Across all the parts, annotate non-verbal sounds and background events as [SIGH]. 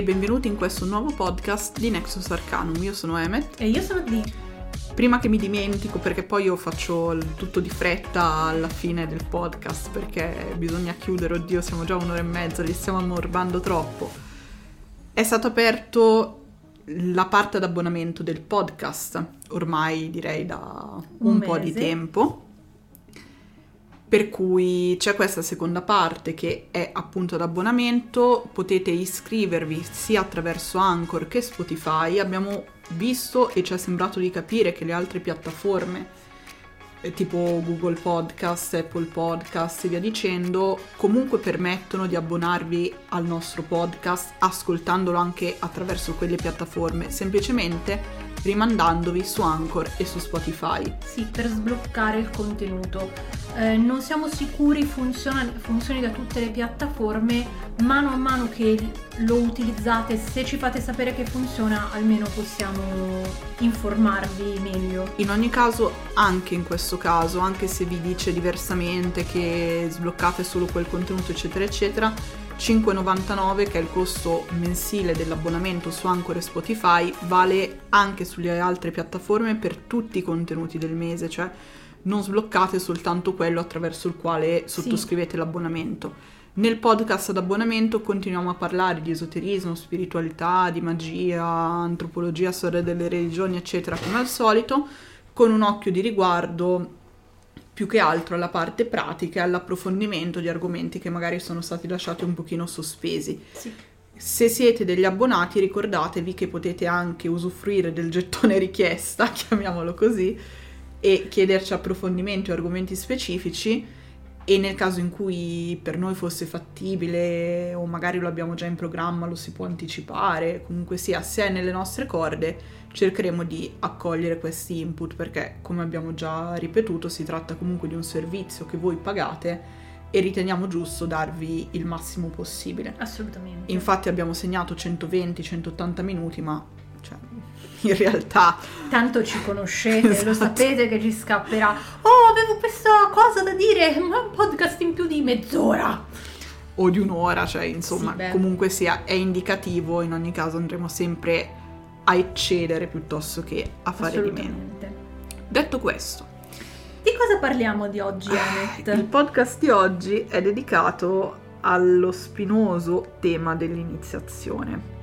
e benvenuti in questo nuovo podcast di Nexus Arcanum. Io sono Emmet. E io sono Dee. Prima che mi dimentico, perché poi io faccio tutto di fretta alla fine del podcast, perché bisogna chiudere, oddio, siamo già un'ora e mezza, li stiamo ammorbando troppo. È stato aperto la parte ad abbonamento del podcast, ormai direi da un, Un po' di tempo. Per cui c'è questa seconda parte che è appunto ad abbonamento, potete iscrivervi sia attraverso Anchor che Spotify. Abbiamo visto e ci è sembrato di capire che le altre piattaforme, eh, tipo Google Podcast, Apple Podcast e via dicendo, comunque permettono di abbonarvi al nostro podcast ascoltandolo anche attraverso quelle piattaforme, semplicemente rimandandovi su Anchor e su Spotify. Sì, per sbloccare il contenuto. Eh, non siamo sicuri funziona- funzioni da tutte le piattaforme, mano a mano che lo utilizzate, se ci fate sapere che funziona, almeno possiamo informarvi meglio. In ogni caso, anche in questo caso, anche se vi dice diversamente che sbloccate solo quel contenuto, eccetera, eccetera, 5,99 che è il costo mensile dell'abbonamento su Anchor e Spotify vale anche sulle altre piattaforme per tutti i contenuti del mese, cioè non sbloccate soltanto quello attraverso il quale sottoscrivete l'abbonamento. Nel podcast ad abbonamento continuiamo a parlare di esoterismo, spiritualità, di magia, antropologia, storia delle religioni, eccetera, come al solito, con un occhio di riguardo più che altro alla parte pratica e all'approfondimento di argomenti che magari sono stati lasciati un pochino sospesi. Sì. Se siete degli abbonati ricordatevi che potete anche usufruire del gettone richiesta, [LAUGHS] chiamiamolo così, e chiederci approfondimenti o argomenti specifici e nel caso in cui per noi fosse fattibile o magari lo abbiamo già in programma, lo si può anticipare, comunque sia, se è nelle nostre corde, cercheremo di accogliere questi input perché come abbiamo già ripetuto si tratta comunque di un servizio che voi pagate e riteniamo giusto darvi il massimo possibile. Assolutamente. Infatti abbiamo segnato 120-180 minuti, ma cioè, in realtà Tanto ci conoscete, lo Esatto. sapete che ci scapperà. Oh, avevo questa cosa da dire, ma un podcast in più di mezz'ora. o di un'ora, cioè insomma, Sì, comunque sia, è indicativo, in ogni caso andremo sempre a eccedere piuttosto che a fare di meno. Detto questo, Di cosa parliamo di oggi, Annette? il podcast di oggi è dedicato allo spinoso tema dell'iniziazione.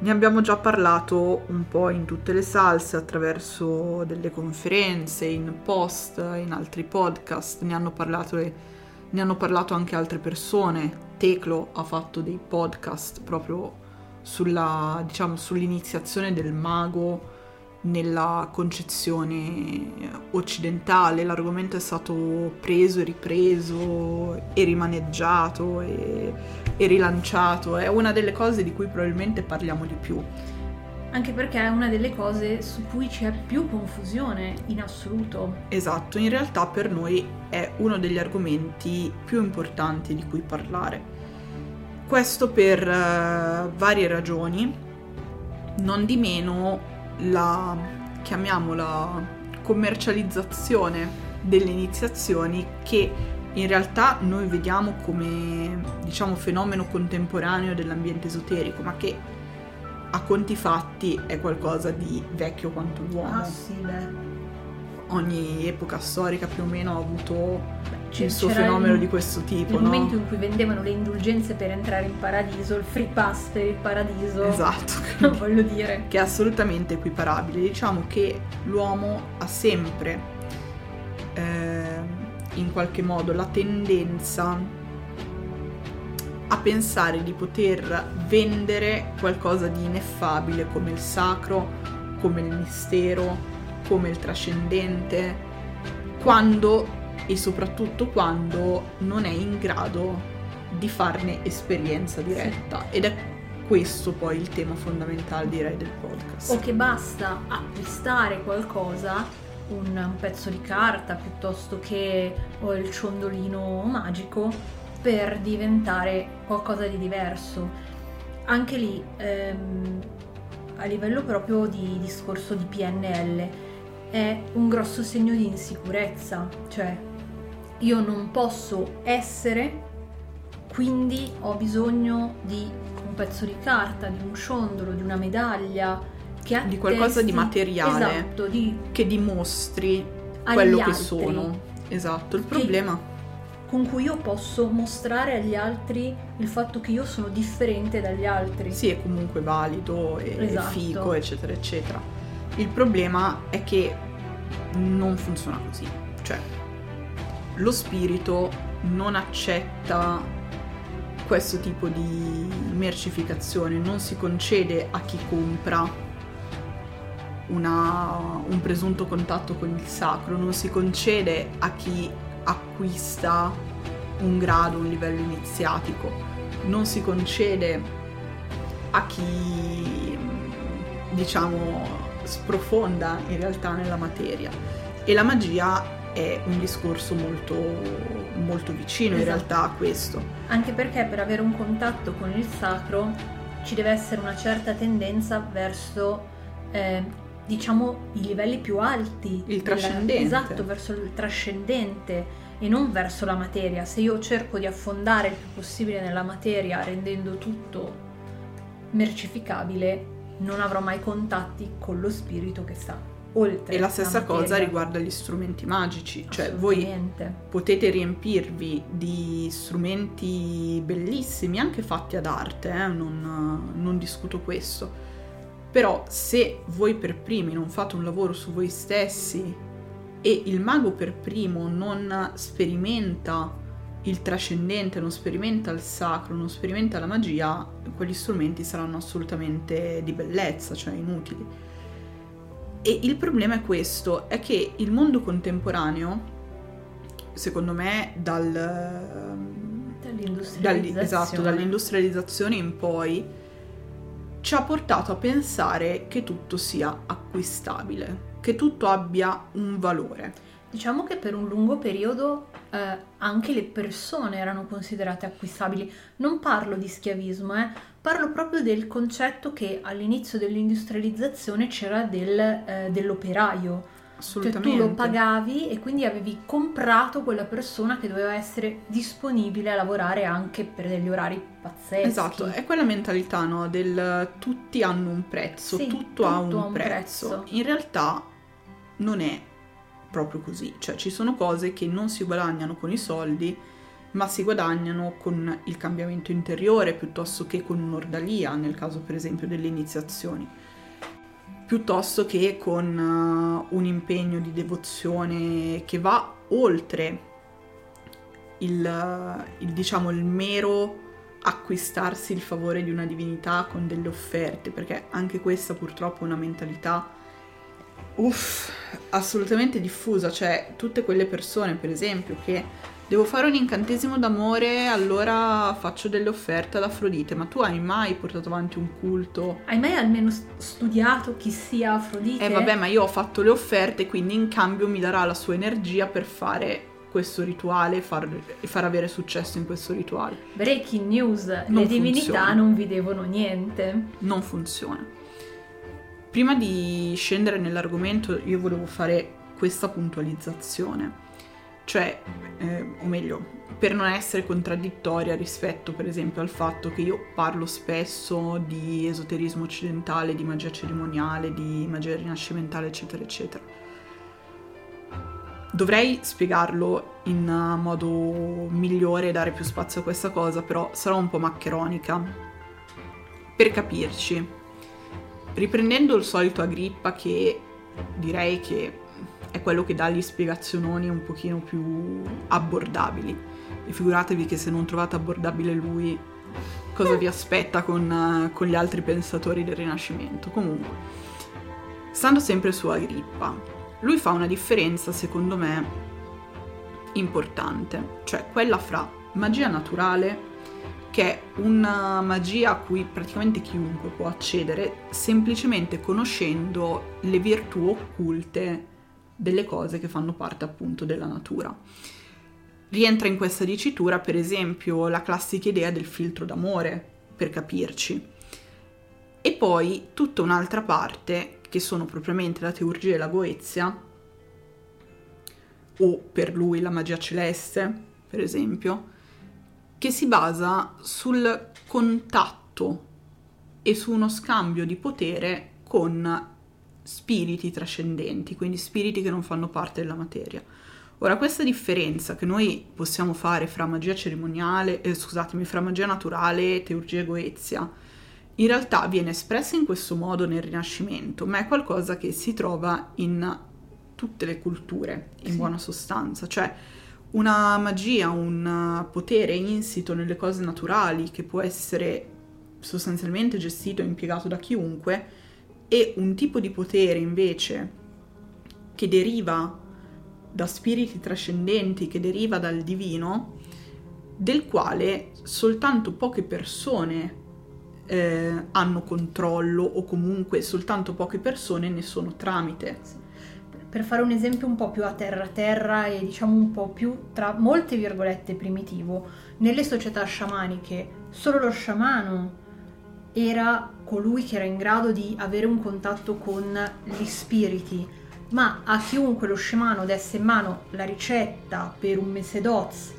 Ne abbiamo già parlato un po' in tutte le salse attraverso delle conferenze, in post, in altri podcast, ne hanno parlato, ne hanno parlato anche altre persone. Teclo ha fatto dei podcast proprio sulla, diciamo, sull'iniziazione del mago nella concezione occidentale. L'argomento è stato preso e ripreso e rimaneggiato e, e rilanciato. È una delle cose di cui probabilmente parliamo di più. Anche perché è una delle cose su cui c'è più confusione in assoluto. Esatto, in realtà per noi è uno degli argomenti più importanti di cui parlare. Questo per eh, varie ragioni, non di meno la, chiamiamola, commercializzazione delle iniziazioni che in realtà noi vediamo come, diciamo, fenomeno contemporaneo dell'ambiente esoterico, ma che a conti fatti è qualcosa di vecchio quanto l'uomo. Ah sì, ogni epoca storica più o meno ha avuto il suo fenomeno il- di questo tipo, Il no? momento in cui vendevano le indulgenze per entrare in paradiso, il free pass per il paradiso. Esatto, [LAUGHS] Non voglio dire. che è assolutamente equiparabile. Diciamo che l'uomo ha sempre ehm, in qualche modo la tendenza a pensare di poter vendere qualcosa di ineffabile come il sacro, come il mistero, come il trascendente, quando e soprattutto quando non è in grado di farne esperienza diretta. Ed è questo poi il tema fondamentale direi del podcast. O che basta acquistare qualcosa un, un pezzo di carta piuttosto che ho il ciondolino magico per diventare qualcosa di diverso. Anche lì, ehm, a livello proprio di discorso di PNL, è un grosso segno di insicurezza, cioè io non posso essere, quindi ho bisogno di un pezzo di carta, di un ciondolo, di una medaglia, che attesti, di qualcosa di materiale esatto, di, che dimostri quello che sono. Esatto, il problema con cui io posso mostrare agli altri il fatto che io sono differente dagli altri. Sì, è comunque valido e esatto. figo, eccetera, eccetera. Il problema è che non funziona così. Cioè, lo spirito non accetta questo tipo di mercificazione, non si concede a chi compra una, un presunto contatto con il sacro, non si concede a chi acquista un grado, un livello iniziatico, non si concede a chi diciamo sprofonda in realtà nella materia. E la magia è un discorso molto, molto vicino esatto. in realtà a questo. Anche perché per avere un contatto con il sacro ci deve essere una certa tendenza verso eh, diciamo i livelli più alti. Il trascendente. Esatto, verso il trascendente e non verso la materia. Se io cerco di affondare il più possibile nella materia rendendo tutto mercificabile, non avrò mai contatti con lo spirito che sta oltre. E la stessa la cosa riguarda gli strumenti magici, cioè voi potete riempirvi di strumenti bellissimi, anche fatti ad arte, eh? non, non discuto questo però se voi per primi non fate un lavoro su voi stessi e il mago per primo non sperimenta il trascendente, non sperimenta il sacro, non sperimenta la magia, quegli strumenti saranno assolutamente di bellezza, cioè inutili. E il problema è questo, è che il mondo contemporaneo, secondo me, dal, dall'industrializzazione. esatto, dall'industrializzazione in poi, ci ha portato a pensare che tutto sia acquistabile, che tutto abbia un valore. Diciamo che per un lungo periodo eh, anche le persone erano considerate acquistabili. Non parlo di schiavismo, eh, parlo proprio del concetto che all'inizio dell'industrializzazione c'era del, eh, dell'operaio Assolutamente. Cioè tu lo pagavi e quindi avevi comprato quella persona che doveva essere disponibile a lavorare anche per degli orari pazzeschi. Esatto, è quella mentalità, no? Del tutti hanno un prezzo, sì, tutto, tutto, ha un, un prezzo. prezzo. In realtà non è proprio così, cioè ci sono cose che non si guadagnano con i soldi, ma si guadagnano con il cambiamento interiore piuttosto che con un'ordalia, nel caso per esempio delle iniziazioni. Piuttosto che con uh, un impegno di devozione che va oltre il, il, diciamo, il mero acquistarsi il favore di una divinità con delle offerte, perché anche questa purtroppo è una mentalità uff, assolutamente diffusa, cioè tutte quelle persone per esempio che devo fare un incantesimo d'amore, allora faccio delle offerte ad Afrodite. Ma tu hai mai portato avanti un culto? Hai mai almeno studiato chi sia Afrodite? Eh vabbè, ma io ho fatto le offerte, quindi in cambio mi darà la sua energia per fare questo rituale e far, far, avere successo in questo rituale. Breaking news, non le divinità funziona. non vi devono niente. Non funziona. Prima di scendere nell'argomento io volevo fare questa puntualizzazione cioè, eh, o meglio, per non essere contraddittoria rispetto per esempio al fatto che io parlo spesso di esoterismo occidentale, di magia cerimoniale, di magia rinascimentale, eccetera, eccetera. Dovrei spiegarlo in modo migliore e dare più spazio a questa cosa, però sarò un po' maccheronica. Per capirci, riprendendo il solito Agrippa che direi che è quello che dà gli spiegazioni un pochino più abbordabili. E figuratevi che se non trovate abbordabile lui, cosa vi aspetta con, uh, con gli altri pensatori del Rinascimento. Comunque, stando sempre su Agrippa, lui fa una differenza, secondo me, importante, cioè quella fra magia naturale, che è una magia a cui praticamente chiunque può accedere semplicemente conoscendo le virtù occulte delle cose che fanno parte appunto della natura. Rientra in questa dicitura, per esempio, la classica idea del filtro d'amore, per capirci. E poi tutta un'altra parte, che sono propriamente la teurgia e la goezia, o per lui la magia celeste, per esempio, che si basa sul contatto e su uno scambio di potere con spiriti trascendenti, quindi spiriti che non fanno parte della materia. Ora, questa differenza che noi possiamo fare fra magia cerimoniale, eh, scusatemi, fra magia naturale, teurgia e goezia, in realtà viene espressa in questo modo nel Rinascimento, ma è qualcosa che si trova in tutte le culture, in sì. buona sostanza, cioè una magia, un potere insito nelle cose naturali che può essere sostanzialmente gestito e impiegato da chiunque, e un tipo di potere invece che deriva da spiriti trascendenti che deriva dal divino, del quale soltanto poche persone eh, hanno controllo o comunque soltanto poche persone ne sono tramite. Per fare un esempio un po' più a terra a terra e diciamo un po' più tra molte virgolette primitivo, nelle società sciamaniche solo lo sciamano era colui che era in grado di avere un contatto con gli spiriti, ma a chiunque lo scemano desse in mano la ricetta per un mese doz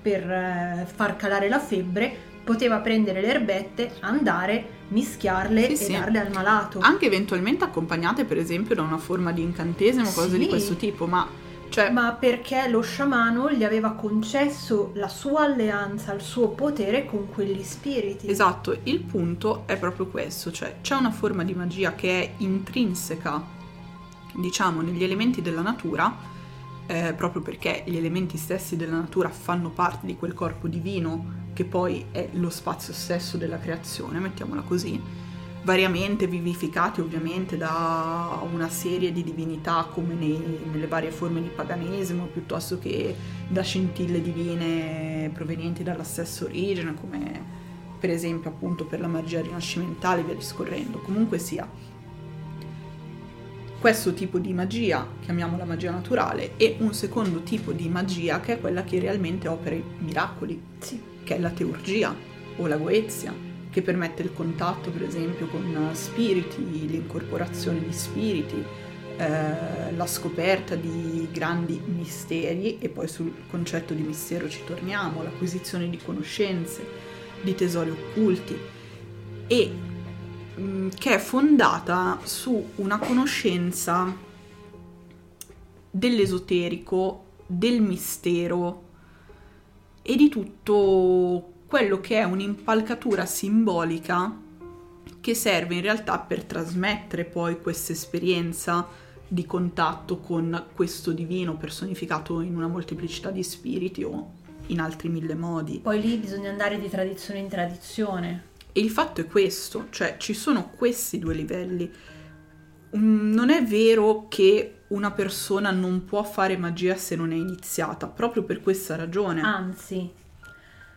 per eh, far calare la febbre, poteva prendere le erbette, andare, mischiarle sì, e sì. darle al malato. Anche eventualmente accompagnate per esempio da una forma di incantesimo, cose sì. di questo tipo, ma cioè... Ma perché lo sciamano gli aveva concesso la sua alleanza, il suo potere con quegli spiriti. Esatto, il punto è proprio questo, cioè c'è una forma di magia che è intrinseca, diciamo, negli elementi della natura, eh, proprio perché gli elementi stessi della natura fanno parte di quel corpo divino che poi è lo spazio stesso della creazione, mettiamola così variamente vivificati ovviamente da una serie di divinità come nei, nelle varie forme di paganesimo piuttosto che da scintille divine provenienti dalla stessa origine come per esempio appunto per la magia rinascimentale via discorrendo comunque sia questo tipo di magia chiamiamola magia naturale e un secondo tipo di magia che è quella che realmente opera i miracoli sì. che è la teurgia o la goezia che permette il contatto per esempio con spiriti, l'incorporazione di spiriti, eh, la scoperta di grandi misteri e poi sul concetto di mistero ci torniamo, l'acquisizione di conoscenze, di tesori occulti e mh, mm, che è fondata su una conoscenza dell'esoterico, del mistero e di tutto quello che è un'impalcatura simbolica che serve in realtà per trasmettere poi questa esperienza di contatto con questo divino personificato in una molteplicità di spiriti o in altri mille modi. Poi lì bisogna andare di tradizione in tradizione. E il fatto è questo, cioè ci sono questi due livelli. Mm, non è vero che una persona non può fare magia se non è iniziata, proprio per questa ragione. Anzi,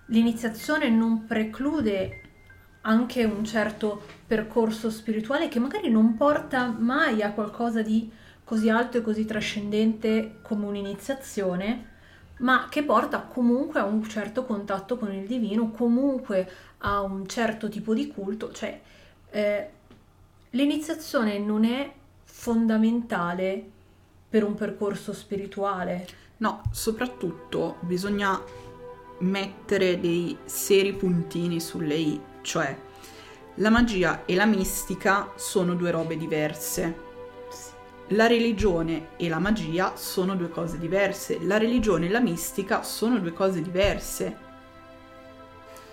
l'iniziazione non preclude anche un certo percorso spirituale che magari non porta mai a qualcosa di così alto e così trascendente come un'iniziazione, ma che porta comunque a un certo contatto con il divino, comunque a un certo tipo di culto, cioè eh, l'iniziazione non è fondamentale per un percorso spirituale. No, soprattutto bisogna mettere dei seri puntini sulle i, cioè la magia e la mistica sono due robe diverse. La religione e la magia sono due cose diverse. La religione e la mistica sono due cose diverse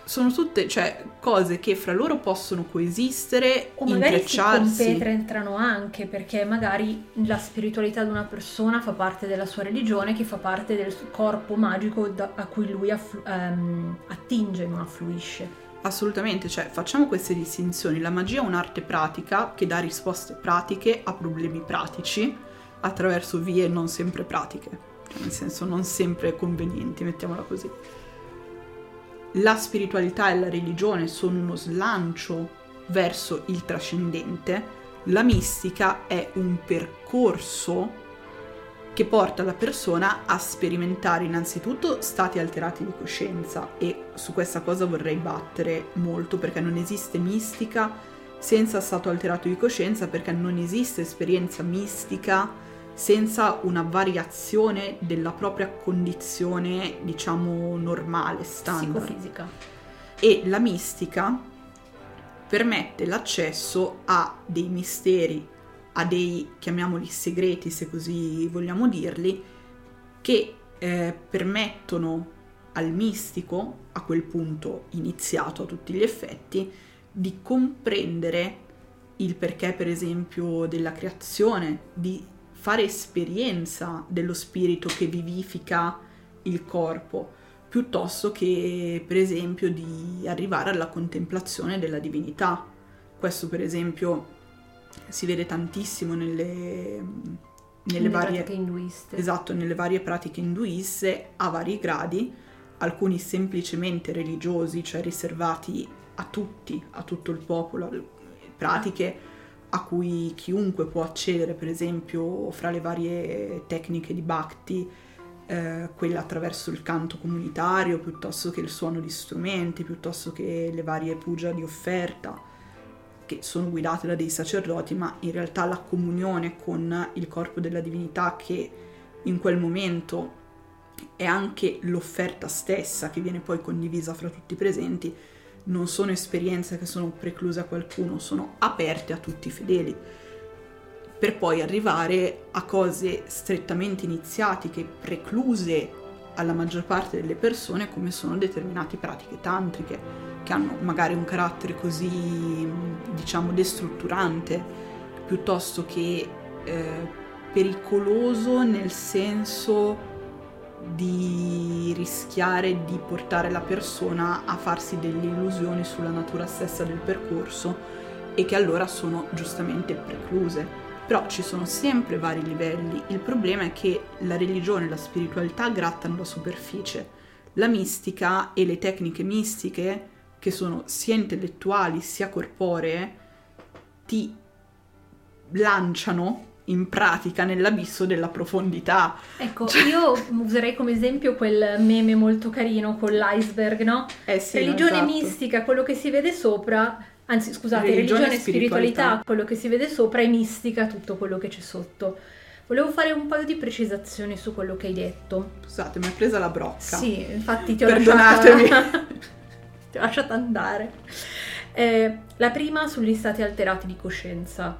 sono tutte cioè, cose che fra loro possono coesistere, o magari intrecciarsi. si compenetrano anche perché magari la spiritualità di una persona fa parte della sua religione che fa parte del corpo magico da, a cui lui afflu- um, attinge, non affluisce. Assolutamente, cioè facciamo queste distinzioni. La magia è un'arte pratica che dà risposte pratiche a problemi pratici attraverso vie non sempre pratiche, cioè nel senso non sempre convenienti, mettiamola così la spiritualità e la religione sono uno slancio verso il trascendente, la mistica è un percorso che porta la persona a sperimentare innanzitutto stati alterati di coscienza e su questa cosa vorrei battere molto perché non esiste mistica senza stato alterato di coscienza perché non esiste esperienza mistica senza una variazione della propria condizione, diciamo, normale, standard. Psicofisica. E la mistica permette l'accesso a dei misteri a dei, chiamiamoli segreti se così vogliamo dirli, che eh, permettono al mistico, a quel punto iniziato a tutti gli effetti, di comprendere il perché, per esempio, della creazione, di fare esperienza dello spirito che vivifica il corpo, piuttosto che, per esempio, di arrivare alla contemplazione della divinità. Questo, per esempio, si vede tantissimo nelle, nelle, varie pratiche induiste. Esatto, nelle varie pratiche induiste a vari gradi, alcuni semplicemente religiosi, cioè riservati a tutti, a tutto il popolo, pratiche a cui chiunque può accedere, per esempio fra le varie tecniche di bhakti, eh, quella attraverso il canto comunitario, piuttosto che il suono di strumenti, piuttosto che le varie puja di offerta che sono guidate da dei sacerdoti, ma in realtà la comunione con il corpo della divinità che in quel momento è anche l'offerta stessa che viene poi condivisa fra tutti i presenti, non sono esperienze che sono precluse a qualcuno, sono aperte a tutti i fedeli, per poi arrivare a cose strettamente iniziatiche, precluse alla maggior parte delle persone come sono determinate pratiche tantriche che hanno magari un carattere così diciamo destrutturante piuttosto che eh, pericoloso nel senso di rischiare di portare la persona a farsi delle illusioni sulla natura stessa del percorso e che allora sono giustamente precluse. Però ci sono sempre vari livelli, il problema è che la religione e la spiritualità grattano la superficie, la mistica e le tecniche mistiche, che sono sia intellettuali sia corporee, ti lanciano in pratica nell'abisso della profondità. Ecco, cioè... io userei come esempio quel meme molto carino con l'iceberg, no? Eh sì, Religione esatto. mistica, quello che si vede sopra anzi scusate, religione, Religione e spiritualità, spiritualità. quello che si vede sopra è mistica, tutto quello che c'è sotto. Volevo fare un paio di precisazioni su quello che hai detto. Scusate, mi ha presa la brocca. Sì, infatti ti ho Perdonatemi. lasciata, [LAUGHS] ti ho lasciata andare. Eh, la prima sugli stati alterati di coscienza.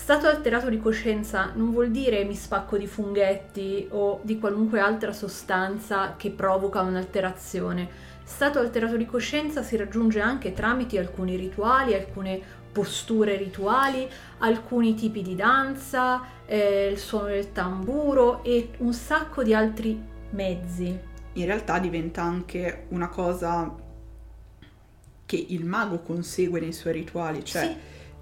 Stato alterato di coscienza non vuol dire mi spacco di funghetti o di qualunque altra sostanza che provoca un'alterazione. Stato alterato di coscienza si raggiunge anche tramite alcuni rituali, alcune posture rituali, alcuni tipi di danza, eh, il suono del tamburo e un sacco di altri mezzi. In realtà diventa anche una cosa che il mago consegue nei suoi rituali, cioè Sì.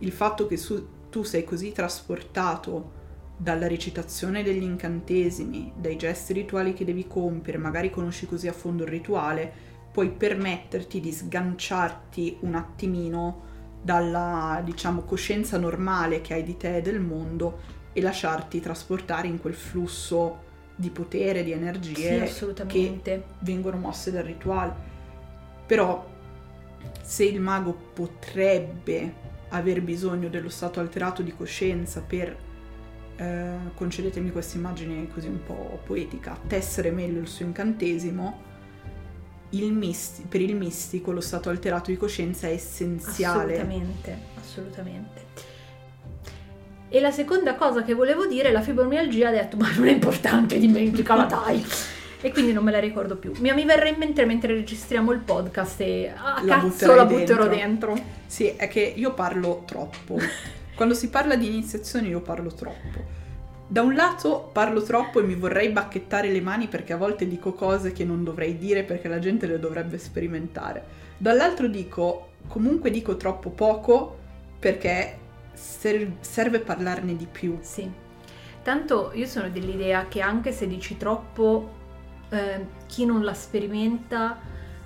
il fatto che su- tu sei così trasportato dalla recitazione degli incantesimi, dai gesti rituali che devi compiere, magari conosci così a fondo il rituale, puoi permetterti di sganciarti un attimino dalla, diciamo, coscienza normale che hai di te e del mondo e lasciarti trasportare in quel flusso di potere, di Sì, energie che assolutamente. vengono mosse dal rituale. Però se il mago potrebbe aver bisogno dello stato alterato di coscienza per, eh, concedetemi questa immagine così un po' poetica, tessere meglio il suo incantesimo, il misti- per il mistico lo stato alterato di coscienza è essenziale. Assolutamente, assolutamente. E la seconda cosa che volevo dire, la fibromialgia ha detto, ma non è importante, dimenticala dai. E quindi non me la ricordo più. Mi, mi verrà in mente mentre registriamo il podcast e a La cazzo la butterò dentro. dentro. Sì, è che io parlo troppo. [LAUGHS] Quando si parla di iniziazione io parlo troppo. Da un lato parlo troppo e mi vorrei bacchettare le mani perché a volte dico cose che non dovrei dire perché la gente le dovrebbe sperimentare. Dall'altro dico, comunque dico troppo poco perché ser- serve parlarne di più. Sì. Tanto io sono dell'idea che anche se dici troppo, eh, chi non la sperimenta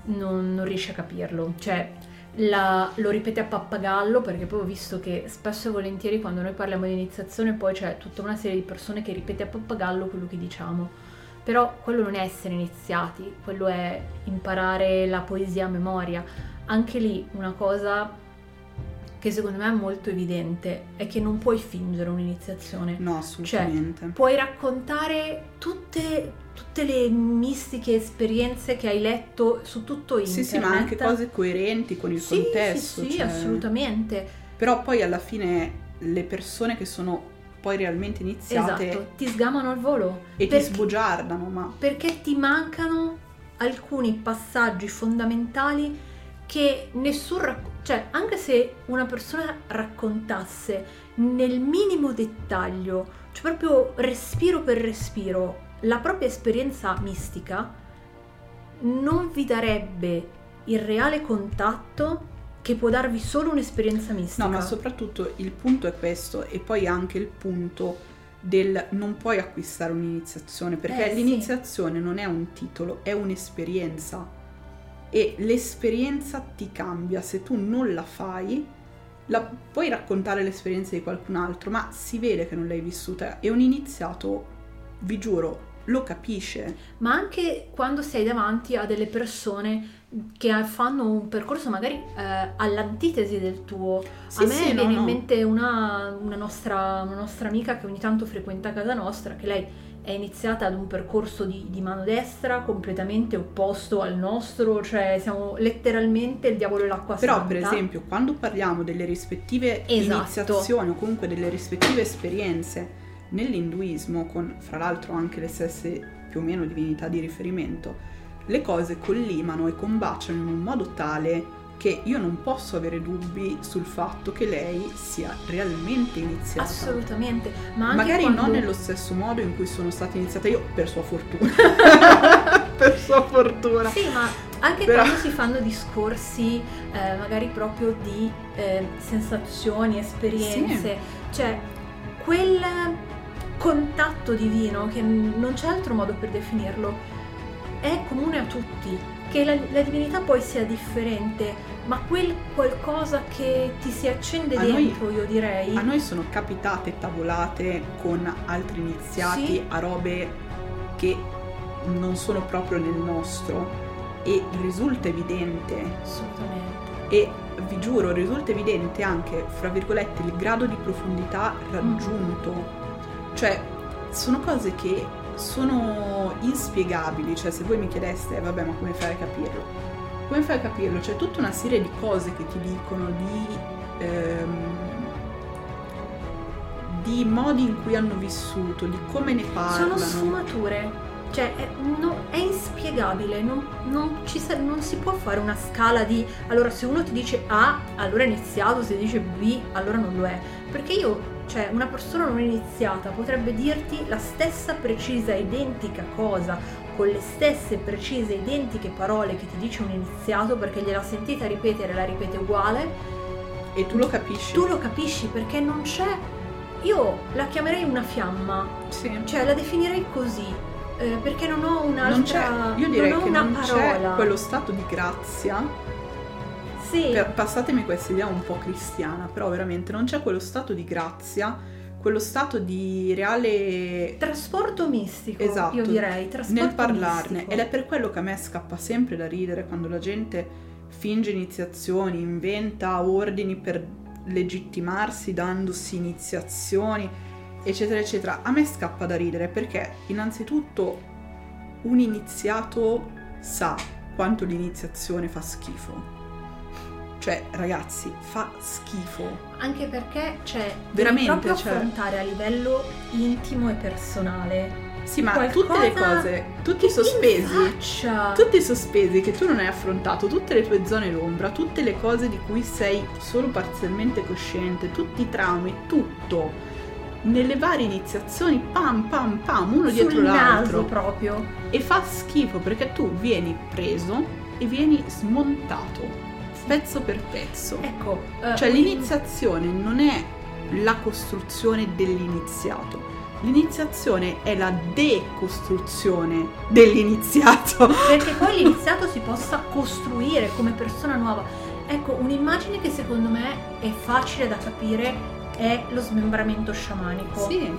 non, non riesce a capirlo. Cioè, la- lo ripete a pappagallo perché poi ho visto che spesso e volentieri quando noi parliamo di iniziazione poi c'è tutta una serie di persone che ripete a pappagallo quello che diciamo. Però quello non è essere iniziati, quello è imparare la poesia a memoria. Anche lì una cosa che secondo me è molto evidente è che non puoi fingere un'iniziazione. No, assolutamente. Puoi raccontare tutte, tutte le mistiche esperienze che hai letto su tutto internet. sì, sì, ma anche cose coerenti con il Sì, contesto. Sì, sì, cioè- assolutamente. Però poi alla fine le persone che sono poi realmente iniziate Esatto, ti sgamano al volo. e perché, ti sbugiardano, ma perché ti mancano alcuni passaggi fondamentali che nessun rac- cioè anche se una persona raccontasse nel minimo dettaglio, cioè proprio respiro per respiro, la propria esperienza mistica, non vi darebbe il reale contatto che può darvi solo un'esperienza mistica. No, ma soprattutto il punto è questo e poi anche il punto del non puoi acquistare un'iniziazione perché Eh, sì. l'iniziazione non è un titolo, è un'esperienza e l'esperienza ti cambia se tu non la fai. La, puoi raccontare l'esperienza di qualcun altro, ma si vede che non l'hai vissuta e un iniziato, vi giuro, lo capisce. ma anche quando sei davanti a delle persone che fanno un percorso magari eh, all'antitesi del tuo. Sì, a me sì, viene no. in mente una, una nostra, una nostra amica che ogni tanto frequenta casa nostra, che lei è iniziata ad un percorso di, di mano destra completamente opposto al nostro, cioè siamo letteralmente il diavolo e l'acqua Però, santa. per esempio, quando parliamo delle rispettive Esatto. iniziazioni o comunque delle rispettive esperienze nell'induismo, con fra l'altro anche le stesse più o meno divinità di riferimento, le cose collimano e combaciano in un modo tale che io non posso avere dubbi sul fatto che lei sia realmente iniziata. Assolutamente, ma Magari quando... non nello stesso modo in cui sono stata iniziata io, per sua fortuna. [LAUGHS] per sua fortuna. Sì, ma anche Però- quando si fanno discorsi eh, magari proprio di eh, sensazioni, esperienze, cioè quel contatto divino, che non c'è altro modo per definirlo, è comune a tutti. Che la, la divinità poi sia differente, ma quel qualcosa che ti si accende A noi- dentro, io direi. A noi sono capitate tavolate con altri iniziati Sì. a robe che non sono proprio nel nostro e risulta evidente Assolutamente. e vi giuro risulta evidente anche fra virgolette il grado di profondità raggiunto cioè sono cose che sono inspiegabili cioè se voi mi chiedeste "Eh, vabbè ma come fai a capirlo? Come fai a capirlo? C'è tutta una serie di cose che ti dicono di ehm, di modi in cui hanno vissuto di come ne Sono parlano. sfumature, cioè è, no- è inspiegabile, non, non ci sa- non si può fare una scala di allora se uno ti dice A allora è iniziato, se dice B allora non lo è, perché io, cioè una persona non iniziata potrebbe dirti la stessa precisa identica cosa con le stesse precise identiche parole che ti dice un iniziato perché gliela sentita ripetere, la ripete uguale. E tu lo capisci? Tu lo capisci perché non c'è io la chiamerei una fiamma. Sì. cioè la definirei così eh, perché non ho un'altra non c'è, io direi non che una non parola. c'è quello stato di grazia sì Per- passatemi questa idea un po' cristiana, però veramente non c'è quello stato di grazia, quello stato di reale trasporto mistico Esatto, io direi trasporto nel parlarne mistico. ed è per quello che a me scappa sempre da ridere quando la gente finge iniziazioni, inventa ordini per legittimarsi dandosi iniziazioni, eccetera, eccetera. A me scappa da ridere perché innanzitutto un iniziato sa quanto l'iniziazione fa schifo. Cioè, ragazzi, fa schifo. anche perché cioè Veramente, proprio cioè- affrontare a livello intimo e personale. Sì, ma tutte le cose, tutti i sospesi, tutti i sospesi che tu non hai affrontato, tutte le tue zone d'ombra, tutte le cose di cui sei solo parzialmente cosciente, tutti i traumi, tutto. Nelle varie iniziazioni, pam pam pam, uno dietro sul naso l'altro. proprio. E fa schifo perché tu vieni preso e vieni smontato, pezzo per pezzo. ecco eh, Cioè l'iniziazione non è la costruzione dell'iniziato. L'iniziazione è la decostruzione dell'iniziato. perché poi [LAUGHS] l'iniziato si possa costruire come persona nuova Ecco, un'immagine che secondo me è facile da capire è lo smembramento sciamanico. Sì,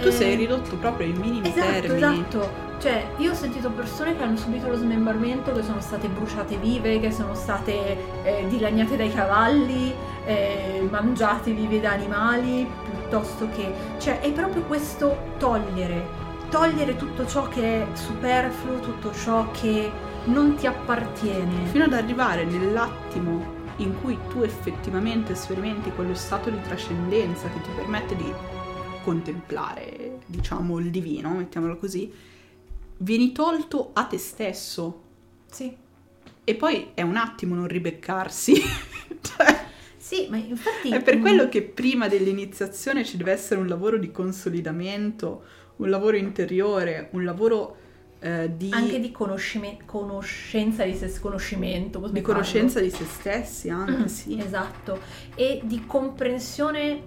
tu Eh, sei ridotto proprio ai minimi Esatto, termini. esatto. Cioè, io ho sentito persone che hanno subito lo smembramento, che sono state bruciate vive, che sono state eh, dilaniate dai cavalli, eh, mangiate vive da animali, piuttosto che... Cioè, è proprio questo togliere, togliere tutto ciò che è superfluo, tutto ciò che non ti appartiene. Fino ad arrivare nell'attimo in cui tu effettivamente sperimenti quello stato di trascendenza che ti permette di contemplare, diciamo, il divino, mettiamolo così, vieni tolto a te stesso. Sì. E poi è un attimo non ribeccarsi. [LAUGHS] Cioè, Sì, ma infatti... è per mm, quello che prima dell'iniziazione ci deve essere un lavoro di consolidamento, un lavoro interiore, un lavoro eh, di, Anche di conoscime- conoscenza di se conoscimento. di parlo? conoscenza di se stessi, anche sì. Esatto, e di comprensione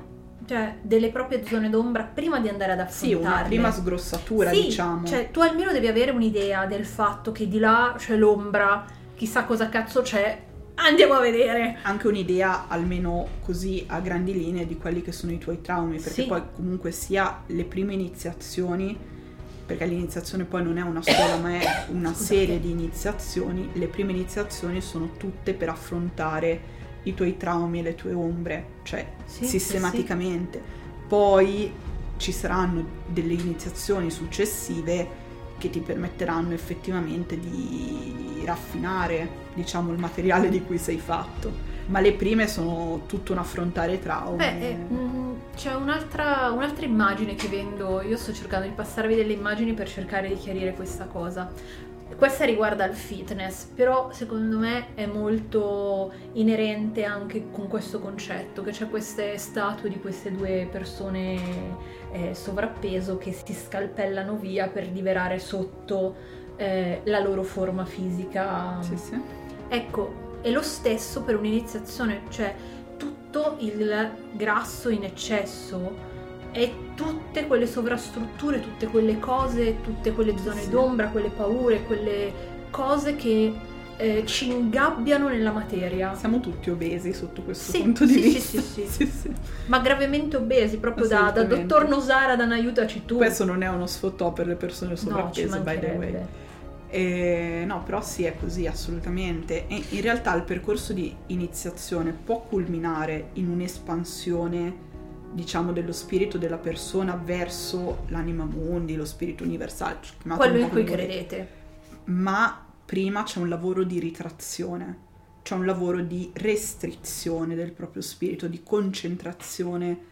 cioè, delle proprie zone d'ombra prima di andare ad Sì, affrontarle. una prima sgrossatura, Sì, diciamo. Cioè, tu almeno devi avere un'idea del fatto che di là c'è l'ombra, chissà cosa cazzo c'è, andiamo a vedere. Anche un'idea, almeno così a grandi linee, di quelli che sono i tuoi traumi, perché Sì. poi comunque sia le prime iniziazioni, perché l'iniziazione poi non è una sola, ma è una Scusate. serie di iniziazioni, le prime iniziazioni sono tutte per affrontare i tuoi traumi e le tue ombre, cioè Sì, sistematicamente. Poi ci saranno delle iniziazioni successive che ti permetteranno effettivamente di raffinare, diciamo, il materiale di cui sei fatto. Ma le prime sono tutto un affrontare traumi. Beh, eh, mm, c'è un'altra, un'altra immagine che vendo, io sto cercando di passarvi delle immagini per cercare di chiarire questa cosa. Questa riguarda il fitness, però secondo me è molto inerente anche con questo concetto, che c'è queste statue di queste due persone eh, sovrappeso che si scalpellano via per liberare sotto eh, la loro forma fisica. Sì, sì. Ecco, è lo stesso per un'iniziazione, cioè tutto il grasso in eccesso e tutte quelle sovrastrutture, tutte quelle cose, tutte quelle zone Sì. d'ombra, quelle paure, quelle cose che eh, ci ingabbiano nella materia, Siamo tutti obesi sotto questo Sì, punto di sì, sì, vista. sì, sì. [LAUGHS] Sì, sì. ma gravemente obesi, proprio da, da dottor Nosara, da aiutaci tu. Questo non è uno sfottò per le persone no, sovrappeso, by the way. Eh, no, però sì, è così assolutamente. E in realtà il percorso di iniziazione può culminare in un'espansione, diciamo, dello spirito della persona verso l'anima mondi, lo spirito universale. chiamatelo Quello in cui credete. Ma prima c'è un lavoro di ritrazione, c'è un lavoro di restrizione del proprio spirito, di concentrazione